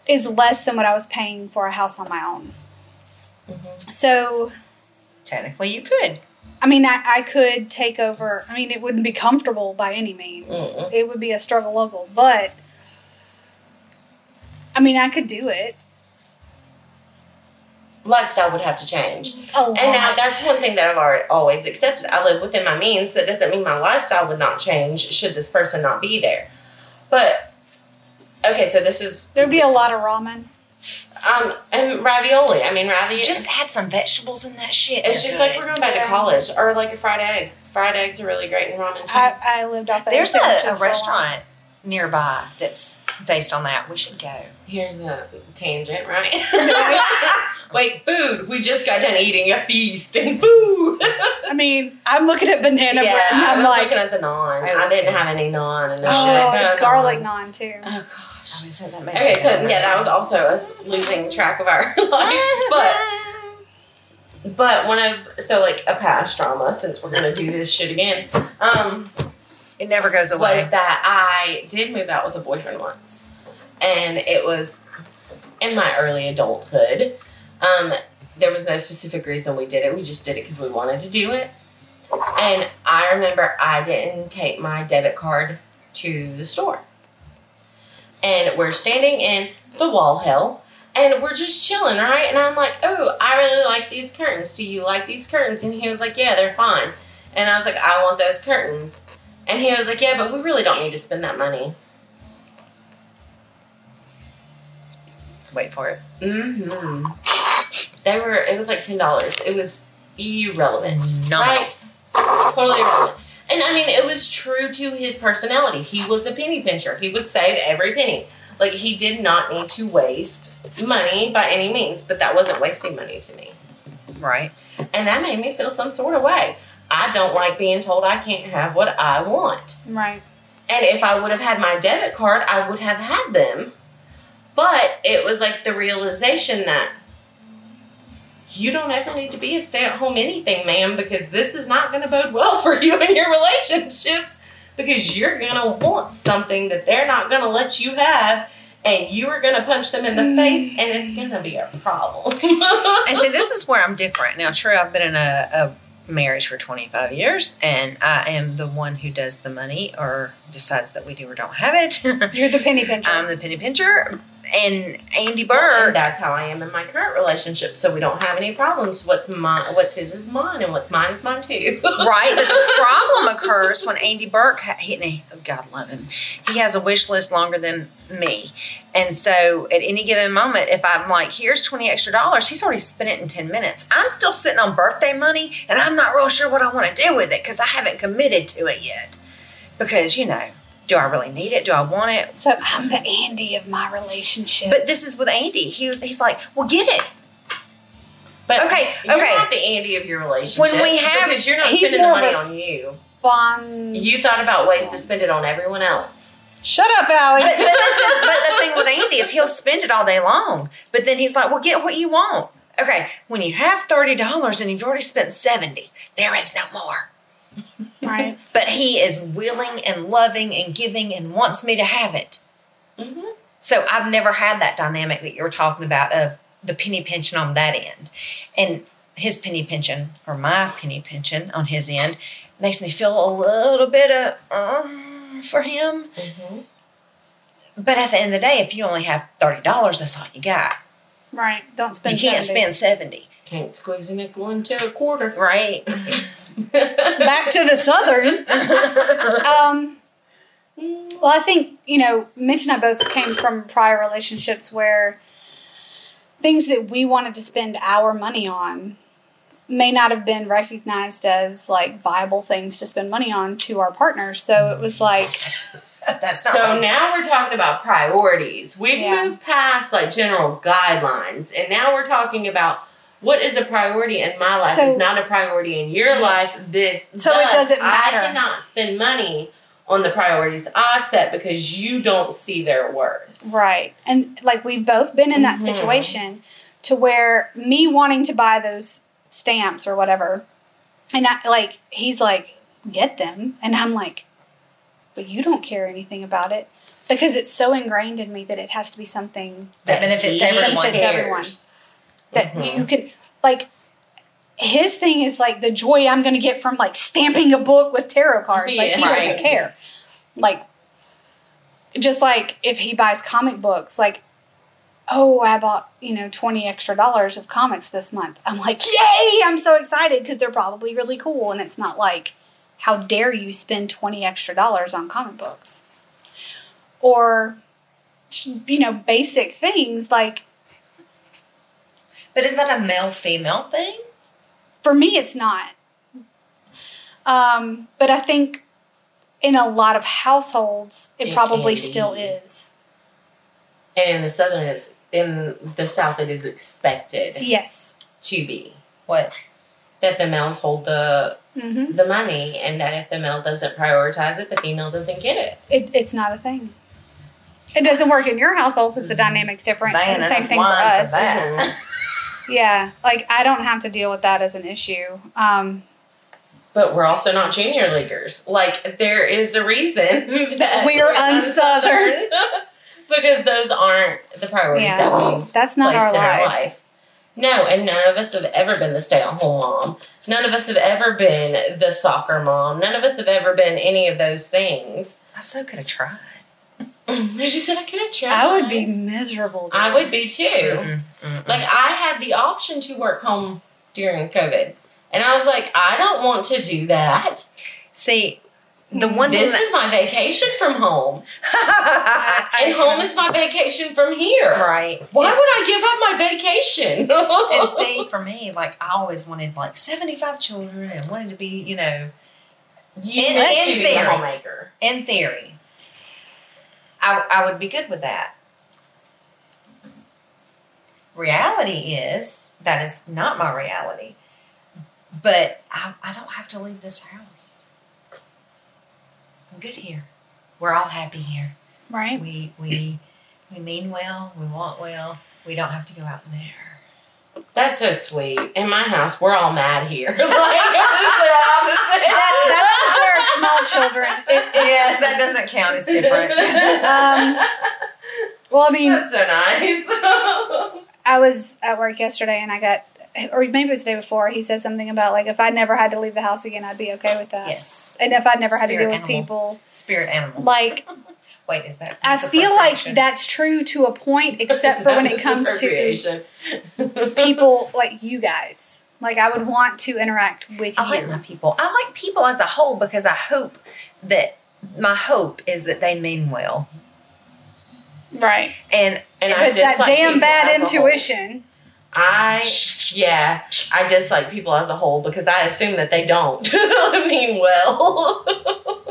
is less than what I was paying for a house on my own. Mhm. So Technically, you could. I mean, I, I could take over. I mean, it wouldn't be comfortable by any means. Mm-mm. It would be a struggle local, but I mean, I could do it. lifestyle would have to change. A lot. And now that's one thing that I've already, always accepted. I live within my means. That doesn't mean my lifestyle would not change should this person not be there. But okay, so this is There'd be a lot of ramen. um and ravioli. I mean ravioli. Just add some vegetables in that shit. it's They're just like we're going back to college or like a fried egg. Fried eggs are really great in ramen too. I, I lived off of There's a, a for while. restaurant nearby that's based on that. We should go. Here's a tangent, right? Wait, food. We just got done eating a feast and food. I mean, I'm looking at banana yeah, bread and I I'm was like, looking at the naan. I I, didn't thinking- have any naan and no oh, shit. it's garlic naan too. Oh I gosh. was at that made Okay, so hungry. yeah, that was also us losing track of our lives. But but one of so like a past trauma, since we're gonna do this shit again, um, it never goes away. was that I did move out with a boyfriend once, and it was in my early adulthood. Um, there was no specific reason we did it. We just did it because we wanted to do it. And I remember I didn't take my debit card to the store. And we're standing in the wall hill and we're just chilling, right? And I'm like, oh, I really like these curtains. Do you like these curtains? And he was like, yeah, they're fine. And I was like, I want those curtains. And he was like, yeah, but we really don't need to spend that money. Wait for it. Mm-hmm. They were, it was like $10. It was irrelevant. No. Right? Totally irrelevant. And I mean, it was true to his personality. He was a penny pincher. He would save every penny. Like, he did not need to waste money by any means, but that wasn't wasting money to me. Right. And that made me feel some sort of way. I don't like being told I can't have what I want. Right. And if I would have had my debit card, I would have had them. But it was like the realization that you don't ever need to be a stay at home anything, ma'am, because this is not going to bode well for you and your relationships because you're going to want something that they're not going to let you have. And you are going to punch them in the face, mm. and it's going to be a problem. And see, this is where I'm different. Now, true, I've been in a, a marriage for 25 years, and I am the one who does the money or decides that we do or don't have it. You're the penny pincher. I'm the penny pincher. And Andy and Burke, that's how I am in my current relationship. So we don't have any problems. What's mine, what's his is mine, and what's mine is mine too. right? But the problem occurs when Andy Burke, ha- he, he- oh, God love him, he has a wish list longer than me. And so at any given moment, if I'm like, here's 20 extra dollars, he's already spent it in 10 minutes. I'm still sitting on birthday money and I'm not real sure what I want to do with it because I haven't committed to it yet. Because, you know, do I really need it? Do I want it? so I'm the Andy of my relationship. But this is with Andy. He was, he's like, well, get it. But Okay, you're okay. not the Andy of your relationship. When we have- because you're not he's spending the more of money on you. bonds. You thought about ways to spend it on everyone else. Shut up, Allie. But, but, this is, but the thing with Andy is he'll spend it all day long. But then he's like, well, get what you want. Okay, when you have $30 and you've already spent 70 there is no more. Right. But he is willing and loving and giving and wants me to have it. Mm-hmm. So I've never had that dynamic that you're talking about of the penny pension on that end. And his penny pension, or my penny pension on his end, makes me feel a little bit of uh, for him. Mm-hmm. But at the end of the day, if you only have $30, that's all you got. Right. Don't spend You can't 70. spend 70 Can't squeeze a nickel into a quarter. right? Back to the southern. Um, well, I think, you know, Mitch and I both came from prior relationships where things that we wanted to spend our money on may not have been recognized as like viable things to spend money on to our partners. So it was like, that's not So right. now we're talking about priorities. We've Yeah. moved past like general guidelines, and now we're talking about what is a priority in my life So- is not a priority in your life. This So it doesn't matter. I cannot spend money on the priorities I've set because you don't see their worth. right. And like we've both been in that Mhm. situation to where me wanting to buy those stamps or whatever, and I, like he's like, get them. And I'm like, but you don't care anything about it because it's so ingrained in me that it has to be something That benefits he everyone. Benefits everyone. That Mhm. you can like his thing is like the joy I'm going to get from like stamping a book with tarot cards. Like he Yeah. doesn't care. Like just like if he buys comic books, like oh, I bought, you know, 20 extra dollars of comics this month. I'm like, yay, I'm so excited because they're probably really cool. And it's not like, how dare you spend 20 extra dollars on comic books? Or, you know, basic things like, But is that a male female thing? for me, it's not. Um, but I think in a lot of households, it It probably still is. And in the southern, is in the south, it is expected Yes. to be What? that the males hold the hmm the money, and that if the male doesn't prioritize it, the female doesn't get it. It, it's not a thing. It doesn't work in your household because the dynamic's different. Man, and the same thing for wine for us. that. Yeah, like I don't have to deal with that as an issue. Um, But we're also not junior leaguers. Like there is a reason that We're unsouthern because those aren't the priorities Yeah. that we that's not our in our life. life. No, and none of us have ever been the stay-at-home mom. None of us have ever been the soccer mom. None of us have ever been any of those things. I so could have tried. She said I could have tried. I would be miserable. I would be too. Mm-mm, mm-mm. Like I had the option to work home during COVID. And I was like, I don't want to do that. See, the mm, one thing This thing is my vacation from home. And home is my vacation from here. right. Why would I give up my vacation? and see, for me, like I always wanted like seventy-five children and wanted to be, you know, you in- in you the theory. homemaker. in theory, I, I would be good with that. Reality is that is not my reality. But I, I don't have to leave this house. I'm good here. We're all happy here. right. We we we mean well, we want well. We don't have to go out there. That's so sweet. In my house, we're all mad here. like, it's the opposite. That, that's for small children. It, it- Yes, that doesn't count as different. Um, well, I mean, That's so nice. I was at work yesterday and I got, or maybe it was the day before. He said something about like if I never had to leave the house again, I'd be okay with that. yes. And if I'd never had to Spirit deal with people, Spirit animal. like Wait, is that? I feel like that's true to a point, except for when it comes to people like you guys. Like I would want to interact with I like my people. I like people as a whole because I hope that my hope is that they mean well. Right. And And I that dislike damn bad intuition. I yeah, I dislike people as a whole because I assume that they don't mean well.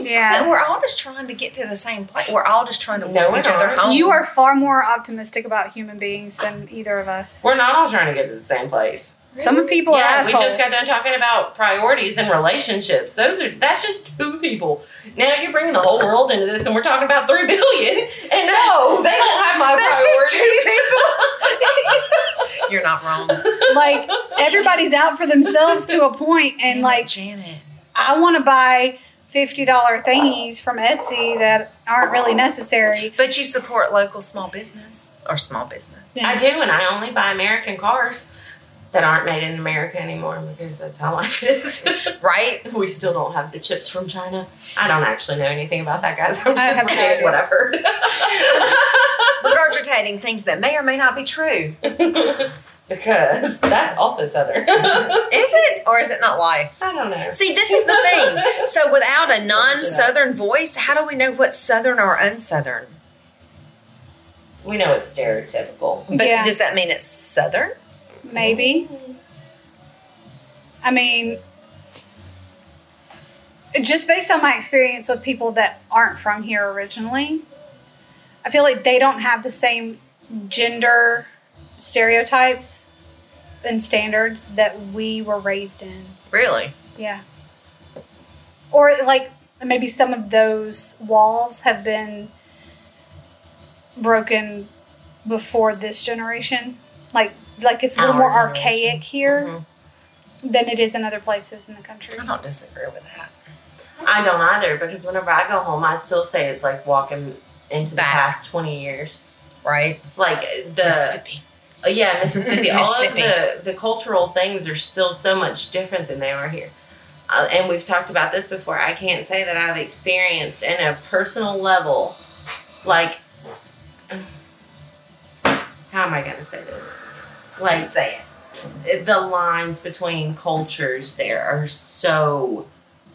Yeah. but we're all just trying to get to the same place. We're all just trying to No, walk we're each other home. You are far more optimistic about human beings than either of us. We're not all trying to get to the same place. Some of people are yeah, we just got done talking about priorities and relationships. Those are that's just two people. Now you're bringing the whole world into this, and we're talking about three billion. And no, they don't have my That's just two people. You're not wrong. like everybody's out for themselves to a point, and Damn like Janet. I want to buy fifty dollar thingies from Etsy that aren't really necessary. But you support local small business or small business. I do, and I only buy American cars that aren't made in America anymore because that's how life is. Right? we still don't have the chips from China. I don't actually know anything about that, guys. I'm just have no repeating what I've heard. Regurgitating things that may or may not be true. because that's also Southern. Is it? Or is it not life? I don't know. See, this is the thing. So, without a non Southern voice, how do we know what's Southern or unsouthern? We know it's stereotypical. But Yeah. does that mean it's Southern? Maybe. I mean, just based on my experience with people that aren't from here originally, I feel like they don't have the same gender stereotypes and standards that we were raised in. Really? Yeah. Or like maybe some of those walls have been broken before this generation. Like like it's a little more archaic here Mhm. than it is in other places in the country. I don't disagree with that. I don't either because whenever I go home, I still say it's like walking into the past 20 years. Right? Like the Mississippi. Uh, yeah, Mississippi. All of the the cultural things are still so much different than they are here. Uh, and we've talked about this before. I can't say that I've experienced in a personal level, like how am I going to say this? Like Say it. the lines between cultures there are so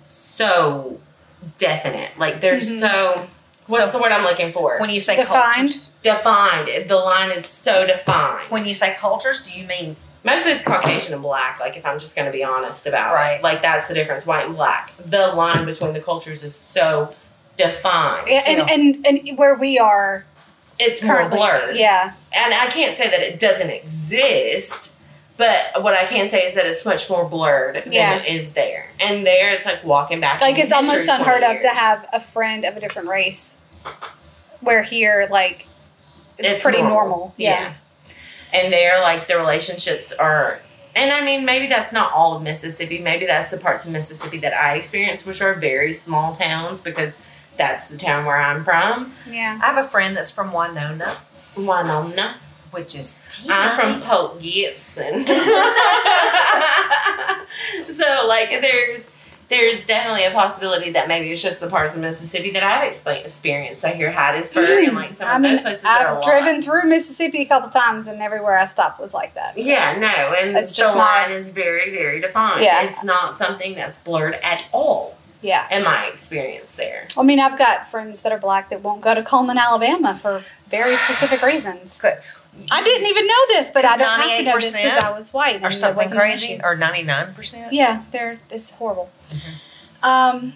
so definite. Like they're Mhm. so. What's So- the word I'm looking for? When you say Defined. cultures, defined. The line is so defined. when you say cultures, do you mean Mostly it's Caucasian and black, like if I'm just gonna be honest about Right. it. Like that's the difference, white and black. The line between the cultures is so defined. Yeah, and, and and where we are It's more blurred. yeah, And I can't say that it doesn't exist, but what I can say is that it's much more blurred Yeah. than it is there. And there it's like walking back. like it's almost unheard of to have a friend of a different race. Where here, like, it's, It's pretty normal. normal. Yeah. And there, like the relationships are, and I mean, maybe that's not all of Mississippi. Maybe that's the parts of Mississippi that I experienced, which are very small towns because that's the town where I'm from. yeah, I have a friend that's from Winona, Winona. which is I'm from Port Gibson. so, like, there's there's definitely a possibility that maybe it's just the parts of Mississippi that I've experienced. I hear Hattiesburg and like some I of mean, those places are a I've driven through Mississippi a couple times, and everywhere I stopped was like that. so. Yeah, no, and It's the just line not- is very, very defined. Yeah. It's not something that's blurred at all yeah. in my experience there. I mean, I've got friends that are black that won't go to Cullman, Alabama for very specific reasons. Good. I didn't even know this, but I don't have to know this 98% because I was white. or something crazy, or ninety nine percent. Yeah, they're it's horrible. Um,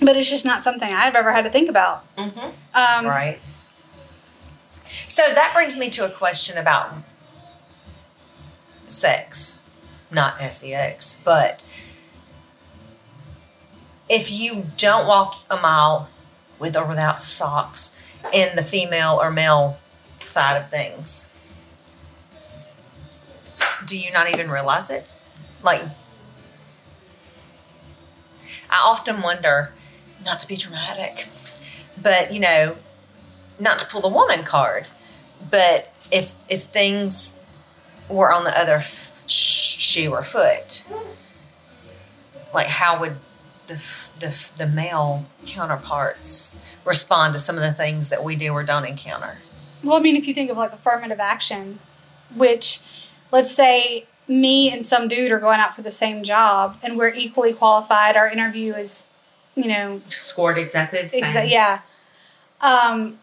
but it's just not something I've ever had to think about. Mm-hmm. Um, Right. So that brings me to a question about sex, not sex, but if you don't walk a mile with or without socks in the female or male side of things, do you not even realize it? Like, I often wonder, not to be dramatic, but you know, not to pull the woman card, but if if things were on the other sh- shoe or foot, like how would the the the male counterparts respond to some of the things that we do or don't encounter? Well, I mean, if you think of like affirmative action, which let's say me and some dude are going out for the same job and we're equally qualified, our interview is, you know, Scored exactly the same. exa- yeah. Um,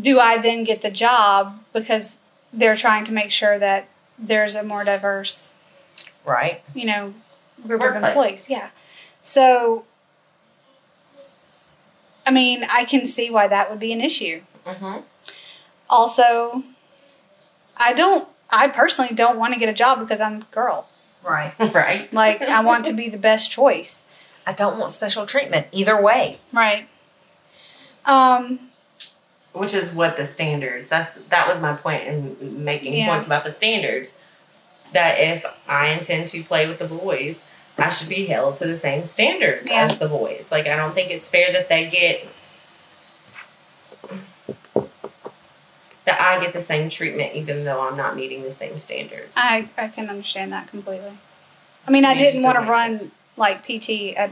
do I then get the job because they're trying to make sure that there's a more diverse, Right? you know, group of employees? Yeah. So, I mean, I can see why that would be an issue. Mm-hmm. also i don't i personally don't want to get a job because i'm a girl Right. Right. like i want to be the best choice I don't want special treatment either way. right um Which is what the standards. That's that was my point in making Yeah. points about the standards. That if I intend to play with the boys, I should be held to the same standards Yeah. as the boys. Like I don't think it's fair that they get that I get the same treatment even though I'm not meeting the same standards. i i can understand that completely i mean i didn't want to run like pt I,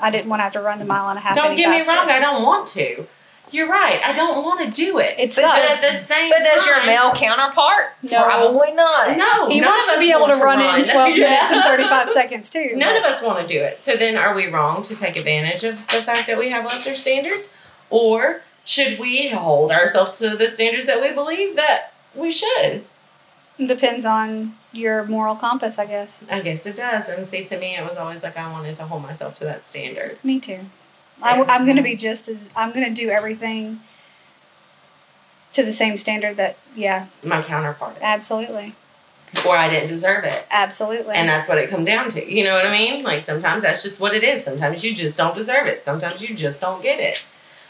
I didn't want to have to run the mile and a half don't get me wrong, I don't want to. You're right. I don't want to do it. It but at the same But does your time- male counterpart? No. Probably not. No, he none wants of to us be able want to run, it in 12 Yeah. minutes and 35 seconds too None but- of us want to do it. So then, are we wrong to take advantage of the fact that we have lesser standards, or should we hold ourselves to the standards that we believe that we should? depends on your moral compass i guess I guess it does. And see, to me, it was always like I wanted to hold myself to that standard. me too I, Yeah. i'm going to be just as i'm going to do everything to the same standard that yeah My counterpart, is. absolutely or I didn't deserve it. absolutely And that's what it come down to. You know what I mean? Like sometimes that's just what it is. Sometimes you just don't deserve it. Sometimes you just don't get it.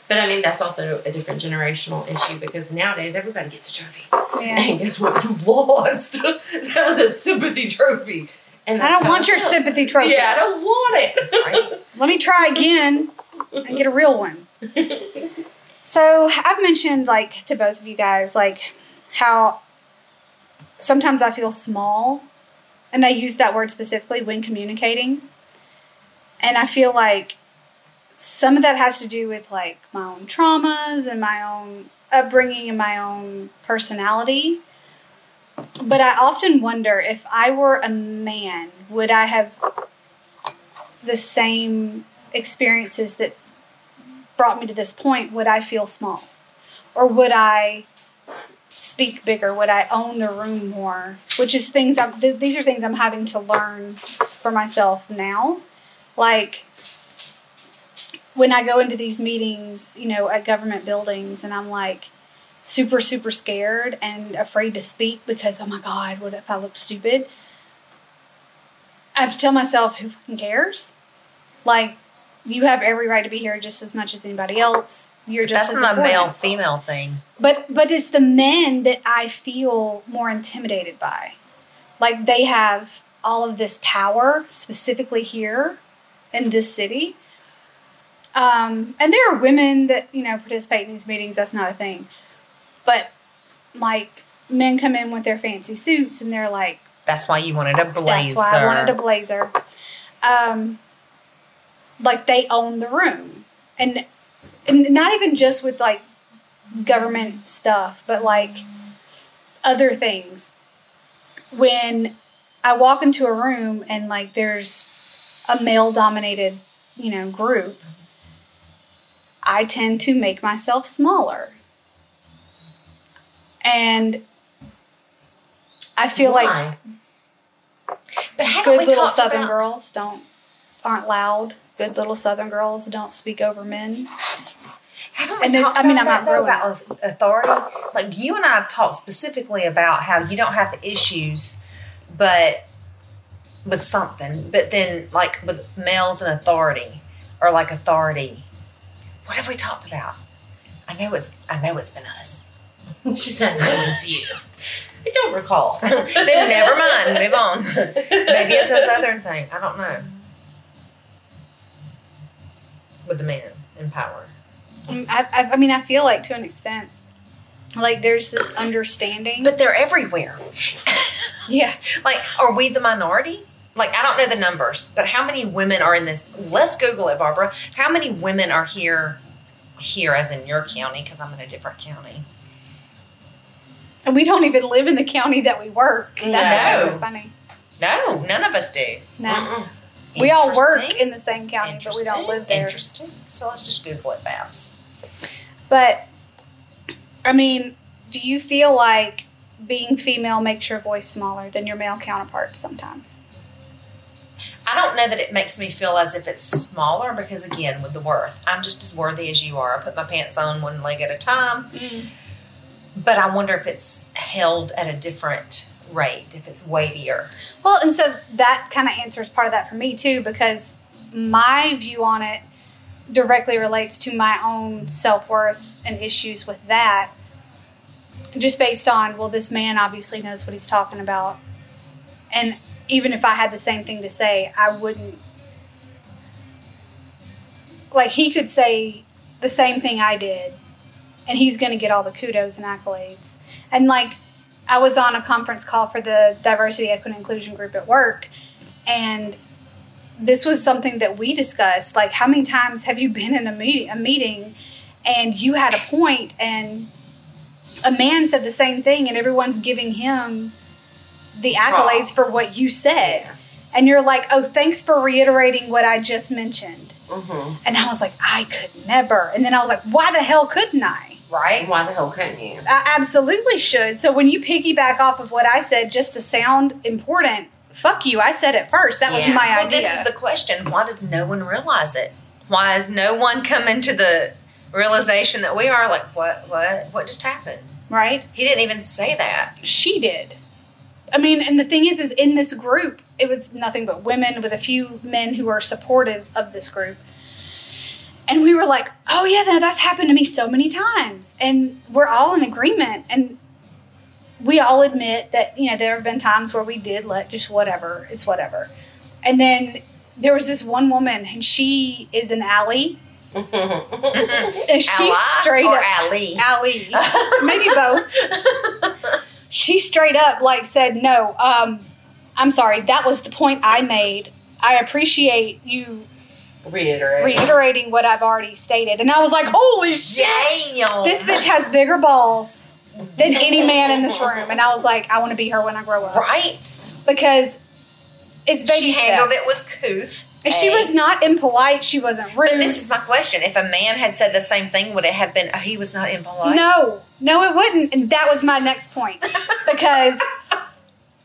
But I mean that's also a different generational issue because nowadays everybody gets a trophy. yeah. And guess what? You lost. that was a sympathy trophy. And I don't want your sympathy trophy. Yeah, I don't want it. Right? Let me try again and get a real one. So I've mentioned like to both of you guys like how sometimes I feel small, and I use that word specifically when communicating, and I feel like some of that has to do with like my own traumas and my own upbringing and my own personality. But I often wonder if I were a man, would I have the same experiences that brought me to this point? Would I feel small? Or would I speak bigger? Would I own the room more? Which is things I'm, th- these are things I'm having to learn for myself now. Like, when I go into these meetings, you know, at government buildings, and I'm like super, super scared and afraid to speak because, oh my God, what if I look stupid? I have to tell myself, who fucking cares? Like, you have every right to be here just as much as anybody else. You're just That's not a male female thing. But but it's the men that I feel more intimidated by. Like they have all of this power, specifically here in this city. Um, and there are women that you know participate in these meetings. That's not a thing. But like men come in with their fancy suits, and they're like, That's why you wanted a blazer. "That's why I wanted a blazer." Um, like they own the room, and and not even just with like government stuff, but like other things. When I walk into a room and like there's a male dominated, you know, group, I tend to make myself smaller. And I feel like But haven't good little talked southern about, girls don't aren't loud. Good little southern girls don't speak over men. Haven't we And then- talked I mean, about I'm that, not though, about authority? Like you and I have talked specifically about how you don't have issues, but with something, but then like with males and authority, or like authority. What have we talked about? I know it's I know it's been us. She said, "No, it's you." I don't recall. then never mind. Move on. Maybe it's a southern thing. I don't know. With the man in power. Mm, I, I, I mean, I feel like to an extent, like there's this understanding. But they're everywhere. yeah, Like, are we the minority? Like, I don't know the numbers, but how many women are in this? Let's Google it, Barbara. How many women are here, here as in your county? Because I'm in a different county. and we don't even live in the county that we work. That's No. funny. No, none of us do. No, Mm-mm. We all work in the same county, but we don't live there. Interesting. So let's just Google it, Babs. But I mean, do you feel like being female makes your voice smaller than your male counterparts sometimes? I don't know that it makes me feel as if it's smaller because, again, with the worth, I'm just as worthy as you are. I put my pants on one leg at a time, mm. but I wonder if it's held at a different rate, if it's weightier. Well, and so that kind of answers part of that for me too, because my view on it directly relates to my own self worth and issues with that. Just based on, well, this man obviously knows what he's talking about. And even if I had the same thing to say, I wouldn't. Like, he could say the same thing I did, and he's going to get all the kudos and accolades. And, like, I was on a conference call for the diversity, equity, and inclusion group at work, and this was something that we discussed. Like, how many times have you been in a meeting, a meeting, and you had a point, and a man said the same thing, and everyone's giving him the accolades Props. for what you said, Yeah. and you're like, "Oh, thanks for reiterating what I just mentioned." Mhm. And I was like, "I could never," and then I was like, "Why the hell couldn't I?" Right? Why the hell couldn't you? I absolutely should. So when you piggyback off of what I said just to sound important, fuck you. I said it first. That was my Well, idea. this is the question. Why does no one realize it? Why has no one come into the realization that we are like, what, what, what just happened? right? He didn't even say that. She did. I mean, and the thing is, is in this group, it was nothing but women with a few men who are supportive of this group. And we were like, oh, yeah, that's happened to me so many times. And we're all in agreement. And we all admit that, you know, there have been times where we did let just whatever, it's whatever. And then there was this one woman, and she is an ally. And she Ally straight or up. Ali? Ally. Maybe both. she straight up like said no um i'm sorry that was the point i made i appreciate you Reiterate. reiterating what I've already stated. And I was like, holy shit. Damn. This bitch has bigger balls than any man in this room. And I was like, I want to be her when I grow up. Right. Because it's baby she handled steps. it with couth. And she eh? was not impolite. She wasn't rude. But this is my question. If a man had said the same thing, would it have been, oh, he was not impolite? No, no, it wouldn't. And that was my next point because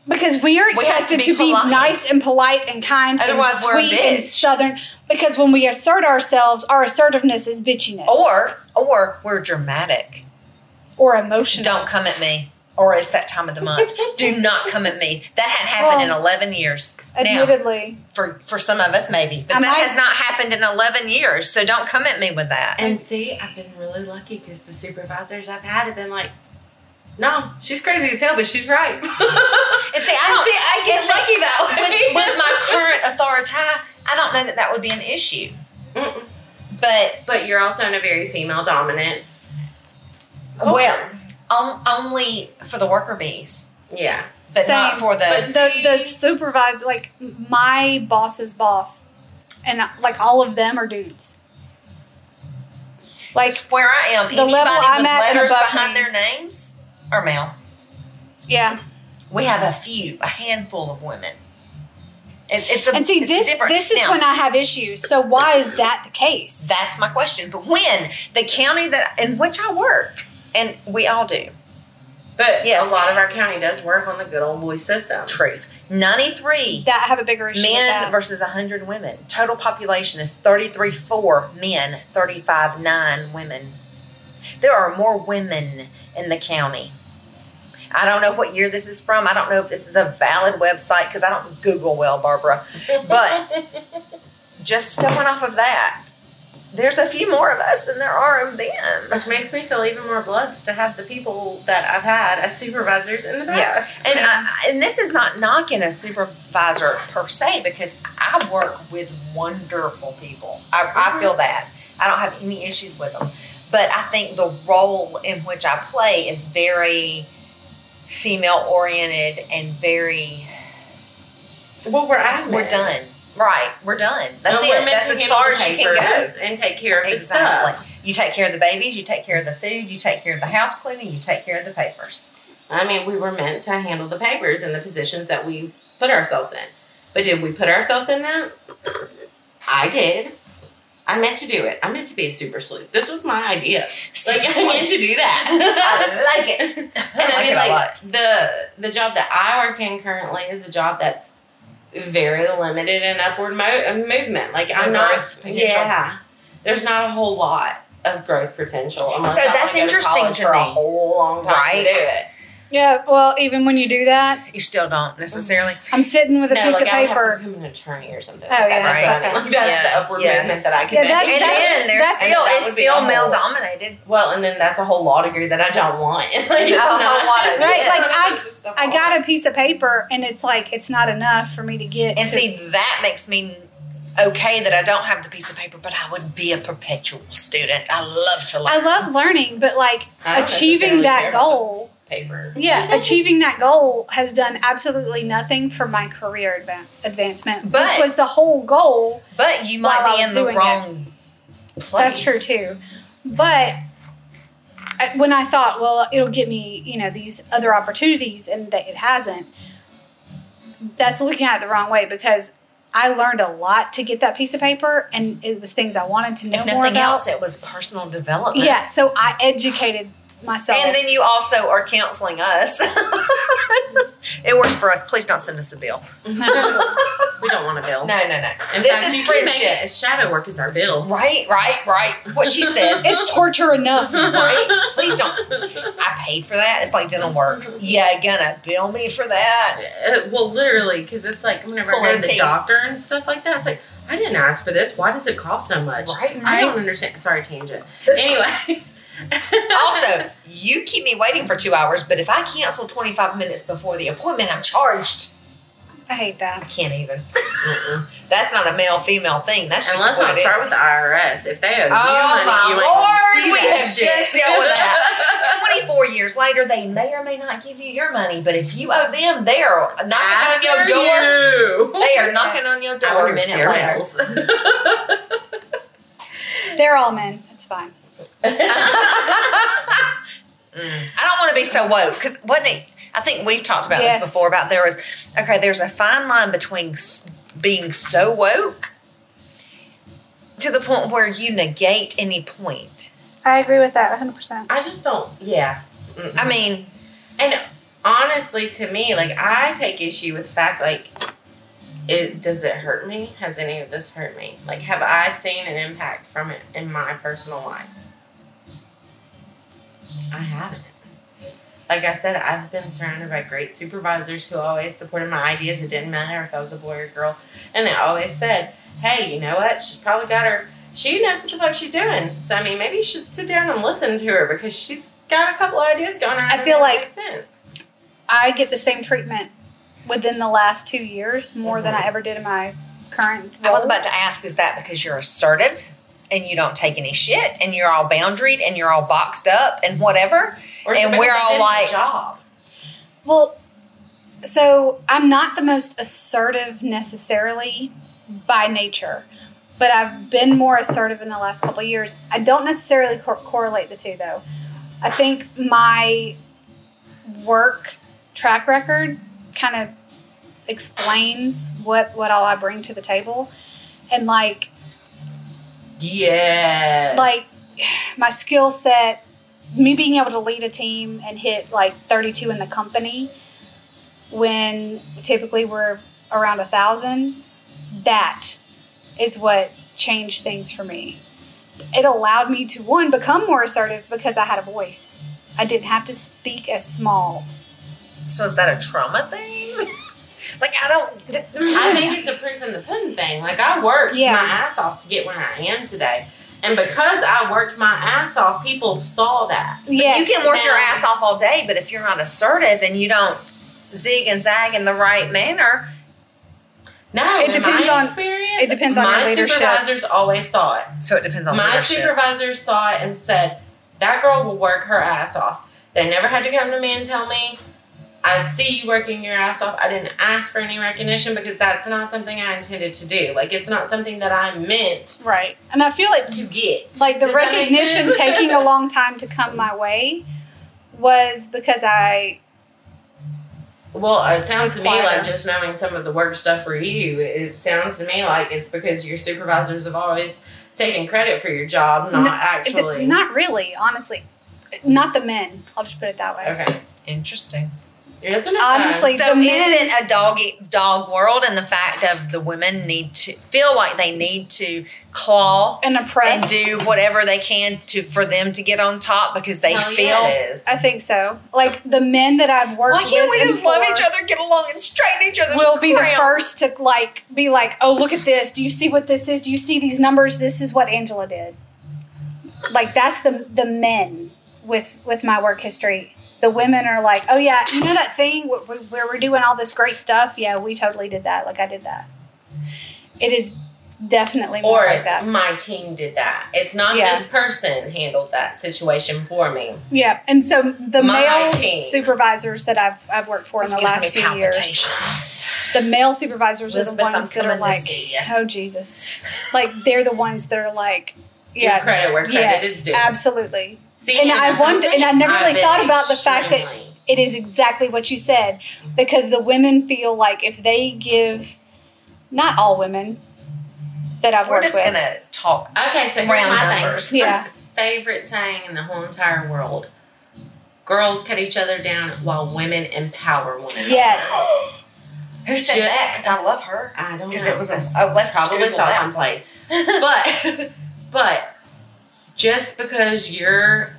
because we are We to expected be to be, nice and polite and kind Otherwise, and we're a sweet and southern. Because when we assert ourselves, our assertiveness is bitchiness Or, or we're dramatic. or emotional. Don't come at me. Or it's that time of the month. Do not come at me. That hadn't happened Well, in 11 years. Now, Admittedly, for, for some of us, maybe. But I that might- has not happened in 11 years. So don't come at me with that. And see, I've been really lucky because the supervisors I've had have been like, no, she's crazy as hell, but she's right. and see, I don't. see, I get it's like- lucky that way. with, with my current authority, I don't know that that would be an issue. Mm-mm. But but you're also in a very female dominant. culture. well, on, only for the worker bees, yeah. but not for the. But- the the supervisor, like my boss's boss, and like all of them are dudes. Like where I am, the level I'm with at and letters above behind me. their names are male. yeah, We have a few, a handful of women. It, it's a, and see it's this different. this is Now, when I have issues. So why is that the case? That's my question. But when the county that in which I work, and we all do, But Yes. a lot of our county does work on the good old boy system. truth. Ninety three that I have a bigger issue with men that. versus 100 women. Total population is 33 4 men, 35 9 women. There are more women in the county. I don't know what year this is from. I don't know if this is a valid website because I don't Google well, Barbara. But- Just going off of that, there's a few more of us than there are of them. Which makes me feel even more blessed to have the people that I've had as supervisors in the past. Yeah. past. And I, and this is not knocking a supervisor per se because I work with wonderful people. I, I mm-hmm. feel that I don't have any issues with them, but I think the role in which I play is very female oriented and very. well, we're admin. We're done. Right, we're done. That's it. That's as far as you can go. and take care of the stuff. You take care of the babies. You take care of the food. You take care of the house cleaning. You take care of the papers. I mean, we were meant to handle the papers and the positions that we've put ourselves in. But did we put ourselves in that? I did. I meant to do it. I meant to be a super sleuth. This was my idea. Like I meant to do that. I like it. And I like mean, it a like lot. the the job that I work in currently is a job that's very limited in upward mo- uh, movement. Like I'm not, potential. yeah. There's not a whole lot of growth potential. So that's interesting to for me. a whole long time Right. to do it. Yeah, well, even when you do that, You still don't necessarily. I'm sitting with a no, piece like of I would have to become an attorney or something. Oh, like yeah. That's, that's what I mean. okay. Like, that's Yeah, the upward yeah. movement that I can Yeah, make. that- And that's- then there's still that it's still male dominated. well, and then that's a whole law degree that I don't want. like, it's No, I not- want it. Right, Yeah. like I, It's just a I whole- got a piece of paper, and it's like it's not enough for me to get. And to, see, that makes me okay that I don't have the piece of paper, but I would be a perpetual student. I love to learn. I love learning, but like achieving that care about goal. Paper. Yeah, achieving that goal has done absolutely nothing for my career adva- advancement, But- which was the whole goal. But you might be in the doing it. wrong place. That's true too. But I- when I thought, well, it'll get me, you know, these other opportunities, and that it hasn't, that's looking at it the wrong way because I learned a lot to get that piece of paper, and it was things I wanted to know If more about. else, it was personal development. Yeah, so I educated myself. And then you also are counseling us. it works for us. Please don't send us a bill. we don't want a bill. No, no, no. In this fact, is you can make friendship. it shadow work as our bill. Right, right, right. What she said. it's torture enough. Right? Please don't. I paid for that. It's like dental work. Yeah, gonna bill me for that. Uh, well, literally, because it's like whenever I go to the teeth. doctor and stuff like that, it's like I didn't ask for this. Why does it cost so much? Right? I don't understand. Sorry, tangent. Anyway. Also, you keep me waiting for two hours, but if I cancel 25 minutes before the appointment, I'm charged. I hate that. I can't even. That's not a male female thing. That's just Unless what I it start is. with the IRS, if they owe you Oh, money, my you Lord, see we that have shit. just dealt with that. four years later, they may or may not give you your money. But if you owe them, they're knocking on your door. you. They are knocking on your door a wonder minute later. They're all men. It's fine. I don't want to be so woke because wasn't it? I think we've talked about Yes. this before. About there was okay. There's a fine line between being so woke to the point where you negate any point. I agree with that 100%. I just don't. Yeah. Mm-mm. I mean, And honestly, to me, like I take issue with the fact, like, it does it hurt me? Has any of this hurt me? Like, have I seen an impact from it in my personal life? I haven't. Like I said, I've been surrounded by great supervisors who always supported my ideas. It didn't matter if I was a boy or girl, and they always said, "Hey, you know what? She's probably got her. She knows what the fuck she's doing. So I mean, maybe you should sit down and listen to her because she's got a couple ideas going on. I feel like- sense. I get the same treatment within the last two years more than I mm-hmm. ever did in my current I was about to ask, is that because you're assertive and you don't take any shit and you're all boundaried and you're all boxed up and whatever? Or And we're all like- job. Well, so I'm not the most assertive necessarily by nature, but I've been more assertive in the last couple of years. I don't necessarily cor- correlate the two though. I think my work track record kind of explains what what all I bring to the table, and like Yes. like my skill set me being able to lead a team and hit like 32 in the company when typically we're around a thousand that is what changed things for me it allowed me to one become more assertive because i had a voice i didn't have to speak as small So is that a trauma thing? like I don't. I think mm. it's a proof in the pudding thing. Like I worked Yeah. my ass off to get where I am today. And because I worked my ass off, people saw that. yes. You can work your ass off all day, but if you're not assertive and you don't zig and zag in the right manner, No, It depends my on- experience, it depends on my your leadership. supervisors always saw it. so it depends on my leadership. supervisors saw it and said, "That girl will work her ass off." They never had to come to me and tell me, "I see you working your ass off." I didn't ask for any recognition because that's not something I intended to do. Like it's not something that I meant right and i feel like to get. like the Does recognition taking a long time to come my way was because i Well, it sounds to me like just knowing some of the work stuff for you. It sounds to me like it's because your supervisors have always taken credit for your job, not No, actually. not really honestly not the men i'll just put it that way okay. Interesting. Isn't it? Honestly, though? So the is men- it a dog eat dog world, and the fact of the women need to feel like they need to claw and and do whatever they can to for them to get on top because they Hell feel. yeah, it is. i think so like the men that i've worked Why can't with we just love each other, get along, and straighten each other's will be the first to like be like oh look at this do you see what this is do you see these numbers this is what angela did like that's the the men with with my work history the women are like oh yeah you know that thing where, where we're doing all this great stuff yeah we totally did that like i did that it is definitely more or like that my team did that. It's not Yeah. this person handled that situation for me. yeah and so the My male team. supervisors that i've i've worked for in the last few years the male supervisors are the Elizabeth, I'm ones that are like oh jesus like they're the ones that are like Give yeah credit where credit yes is due. absolutely See, And I that's what I'm wonder- and I never really I've thought about the fact that- it is exactly what you said because the women feel like if they give not all women that i've We're worked just with gonna talk Okay, so here's round my numbers. thing. yeah Favorite saying in the whole entire world: "Girls cut each other down while women empower one another." yes Who said Just- that? Because I love her. I don't know. Because it was a That's oh, let's probably Google saw someplace. but but just because your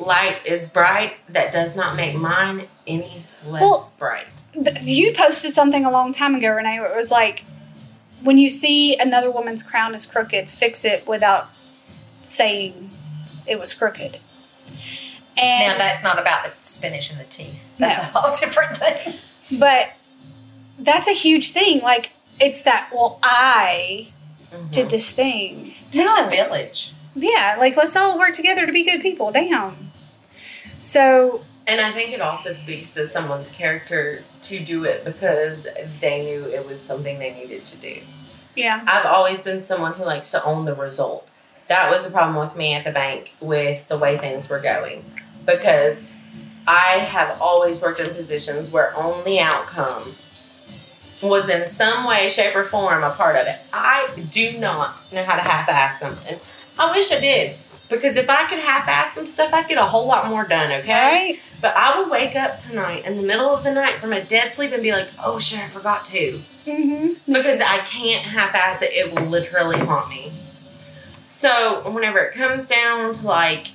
light is bright, that does not make mine any less Well- bright. Th- you posted something a long time ago renee where it was like when you see another woman's crown is crooked fix it without saying it was crooked and Now that's not about the spinach and the teeth. That's No. a whole different thing. But that's a huge thing. Like it's that. Well, I Mhm. did this thing. It takes No. a village. Yeah, like let's all work together to be good people. Damn. So And I think it also speaks to someone's character to do it because they knew it was something they needed to do. yeah, I've always been someone who likes to own the result. That was the problem with me at the bank with the way things were going because I have always worked in positions where only outcome was in some way, shape, or form a part of it. I do not know how to half ass something. I wish I did because if I could half ass some stuff, I'd get a whole lot more done, okay? right. But I would wake up tonight in the middle of the night from a dead sleep and be like, oh shit, I forgot to Mm-hmm. because I can't half ass it. It will literally haunt me. So whenever it comes down to like,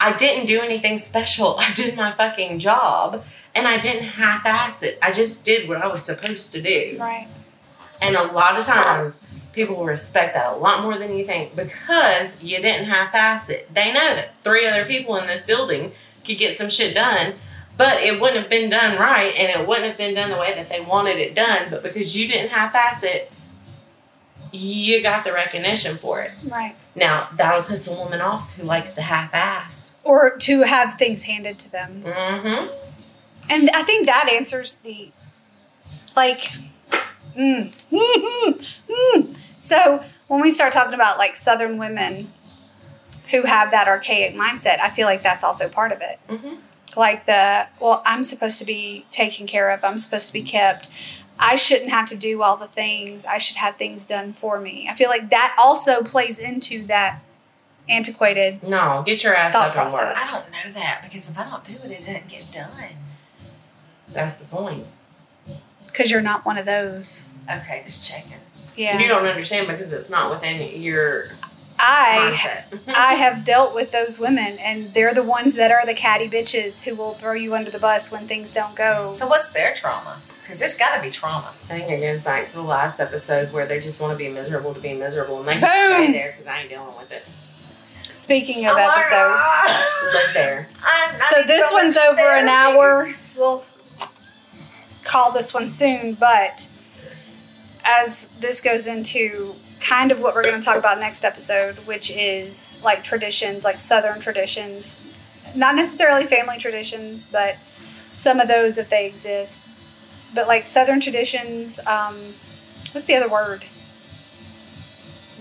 I didn't do anything special. I did my fucking job and I didn't half ass it. I just did what I was supposed to do. right. And a lot of times people will respect that a lot more than you think because you didn't half ass it. They know that three other people in this building could get some shit done, but it wouldn't have been done right and it wouldn't have been done the way that they wanted it done. But because you didn't half ass it, you got the recognition for it. Right. Now, that'll piss a woman off who likes to half ass. Or to have things handed to them. Mm-hmm. And I think that answers the like mm, mm, mm. so when we start talking about like southern women who have that archaic mindset, I feel like that's also part of it. Mm-hmm. Like the well, I'm supposed to be taken care of, I'm supposed to be kept. I shouldn't have to do all the things. I should have things done for me. I feel like that also plays into that antiquated No, get your ass Thought up and work. process. I don't know that because if I don't do it, it doesn't get done. That's the point. Because you're not one of those. Okay, just checking. Yeah. You don't understand because it's not within your I mindset. I have dealt with those women, and they're the ones that are the catty bitches who will throw you under the bus when things don't go. So what's their trauma? Because it's got to be trauma. I think it goes back to the last episode where they just want to be miserable to be miserable, and they Boom. can stay there because I ain't dealing with it. Speaking of Oh episodes, God. Live there. I- I so this much one's over an hour. We'll call this one soon, but as this goes into kind of what we're going to talk about next episode, which is like traditions, like Southern traditions, not necessarily family traditions, but some of those if they exist. But like Southern traditions, um, what's the other word?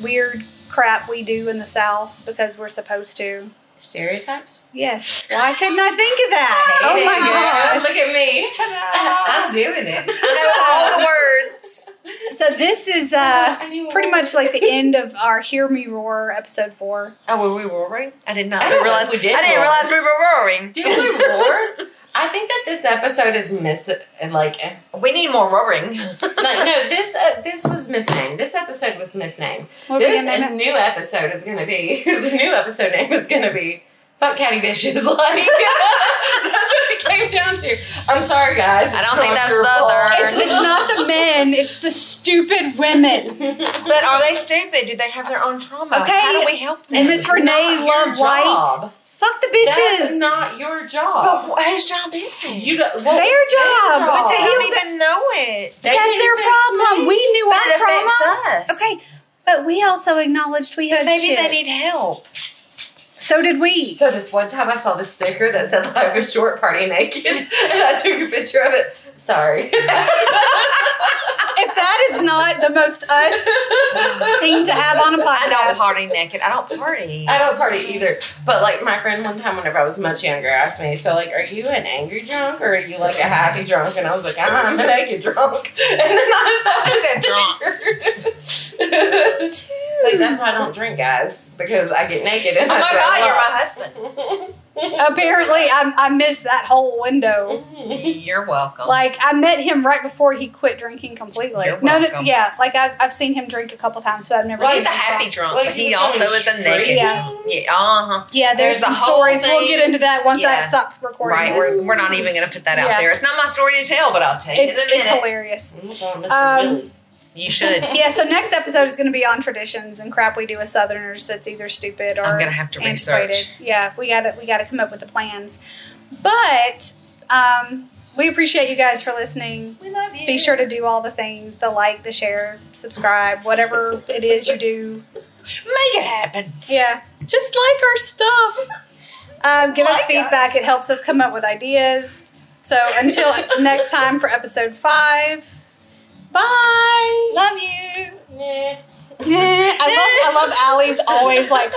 Weird crap we do in the South because we're supposed to. Stereotypes? Yes. Why couldn't I think of that? Oh my girl. god. Look at me. Ta-da! I'm doing it. I know all the words. So this is uh I pretty much like the end of our Hear Me Roar episode four. Oh, were we roaring? I did not I realize. we did I didn't roar. realize we were roaring. Did we roar? I think that this episode is miss like eh, We need more roaring. no, no this uh, this was misnamed. This episode was misnamed. What This name uh, it? new episode is gonna be the new episode name is gonna be fuck catty bitches. Like that's what it came down to. I'm sorry guys. I don't think that's your fault. Southern. It's, it's not the men, it's the stupid women. But are they stupid? Do they have their own trauma? Okay. How do we help them? And Miss Renee Love White. job. Fuck the bitches. That's not your job. But whose job is it? You don't, well, Their it's job, but they to don't even know it. They That's their problem. me. We knew But our it trauma. us. Okay, but we also acknowledged we But had maybe shit. they need help. so did we. So this one time I saw this sticker that said life is short, party naked, and I took a picture of it. Sorry. if not the most us thing to have on a podcast. I don't party naked. I don't party. I don't party either. But like my friend one time whenever I was much younger asked me, so like are you an angry drunk or are you like a happy drunk? And I was like, I'm a naked drunk. And then I saw Just a drunk. like that's why I don't drink, guys. Because I get naked and Oh I my god, you're my husband. Apparently, I, I missed that whole window. You're welcome. Like I met him right before he quit drinking completely. You're no, no, welcome. yeah, like I've, I've seen him drink a couple times, but I've never. well, seen he's a him happy drunk. drunk, Like, but he he was also going is a straight naked. Yeah. drunk. Yeah, uh huh. Yeah, there's, There's some a whole stories. We'll thing. get into that once I Yeah. stop recording. Right, this. we're, we're not even going to put that out Yeah. there. It's not my story to tell, but I'll tell you It's, in a it's minute. hilarious. My Mr. Um, Billy. You should. Yeah, so next episode is going to be on traditions and crap we do as Southerners that's either stupid or I'm going to have to antiquated. research. Yeah, we got to we got to come up with the plans. But um, we appreciate you guys for listening. We love you. Be sure to do all the things: the like, the share, subscribe, whatever it is you do. Make it happen. Yeah, just like our stuff. Um, give Like us. feedback. It helps us come up with ideas. So until next time for episode five, bye. Love you. Yeah. Yeah, I love I love Allie's always like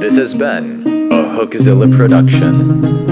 This has been a Hookzilla production.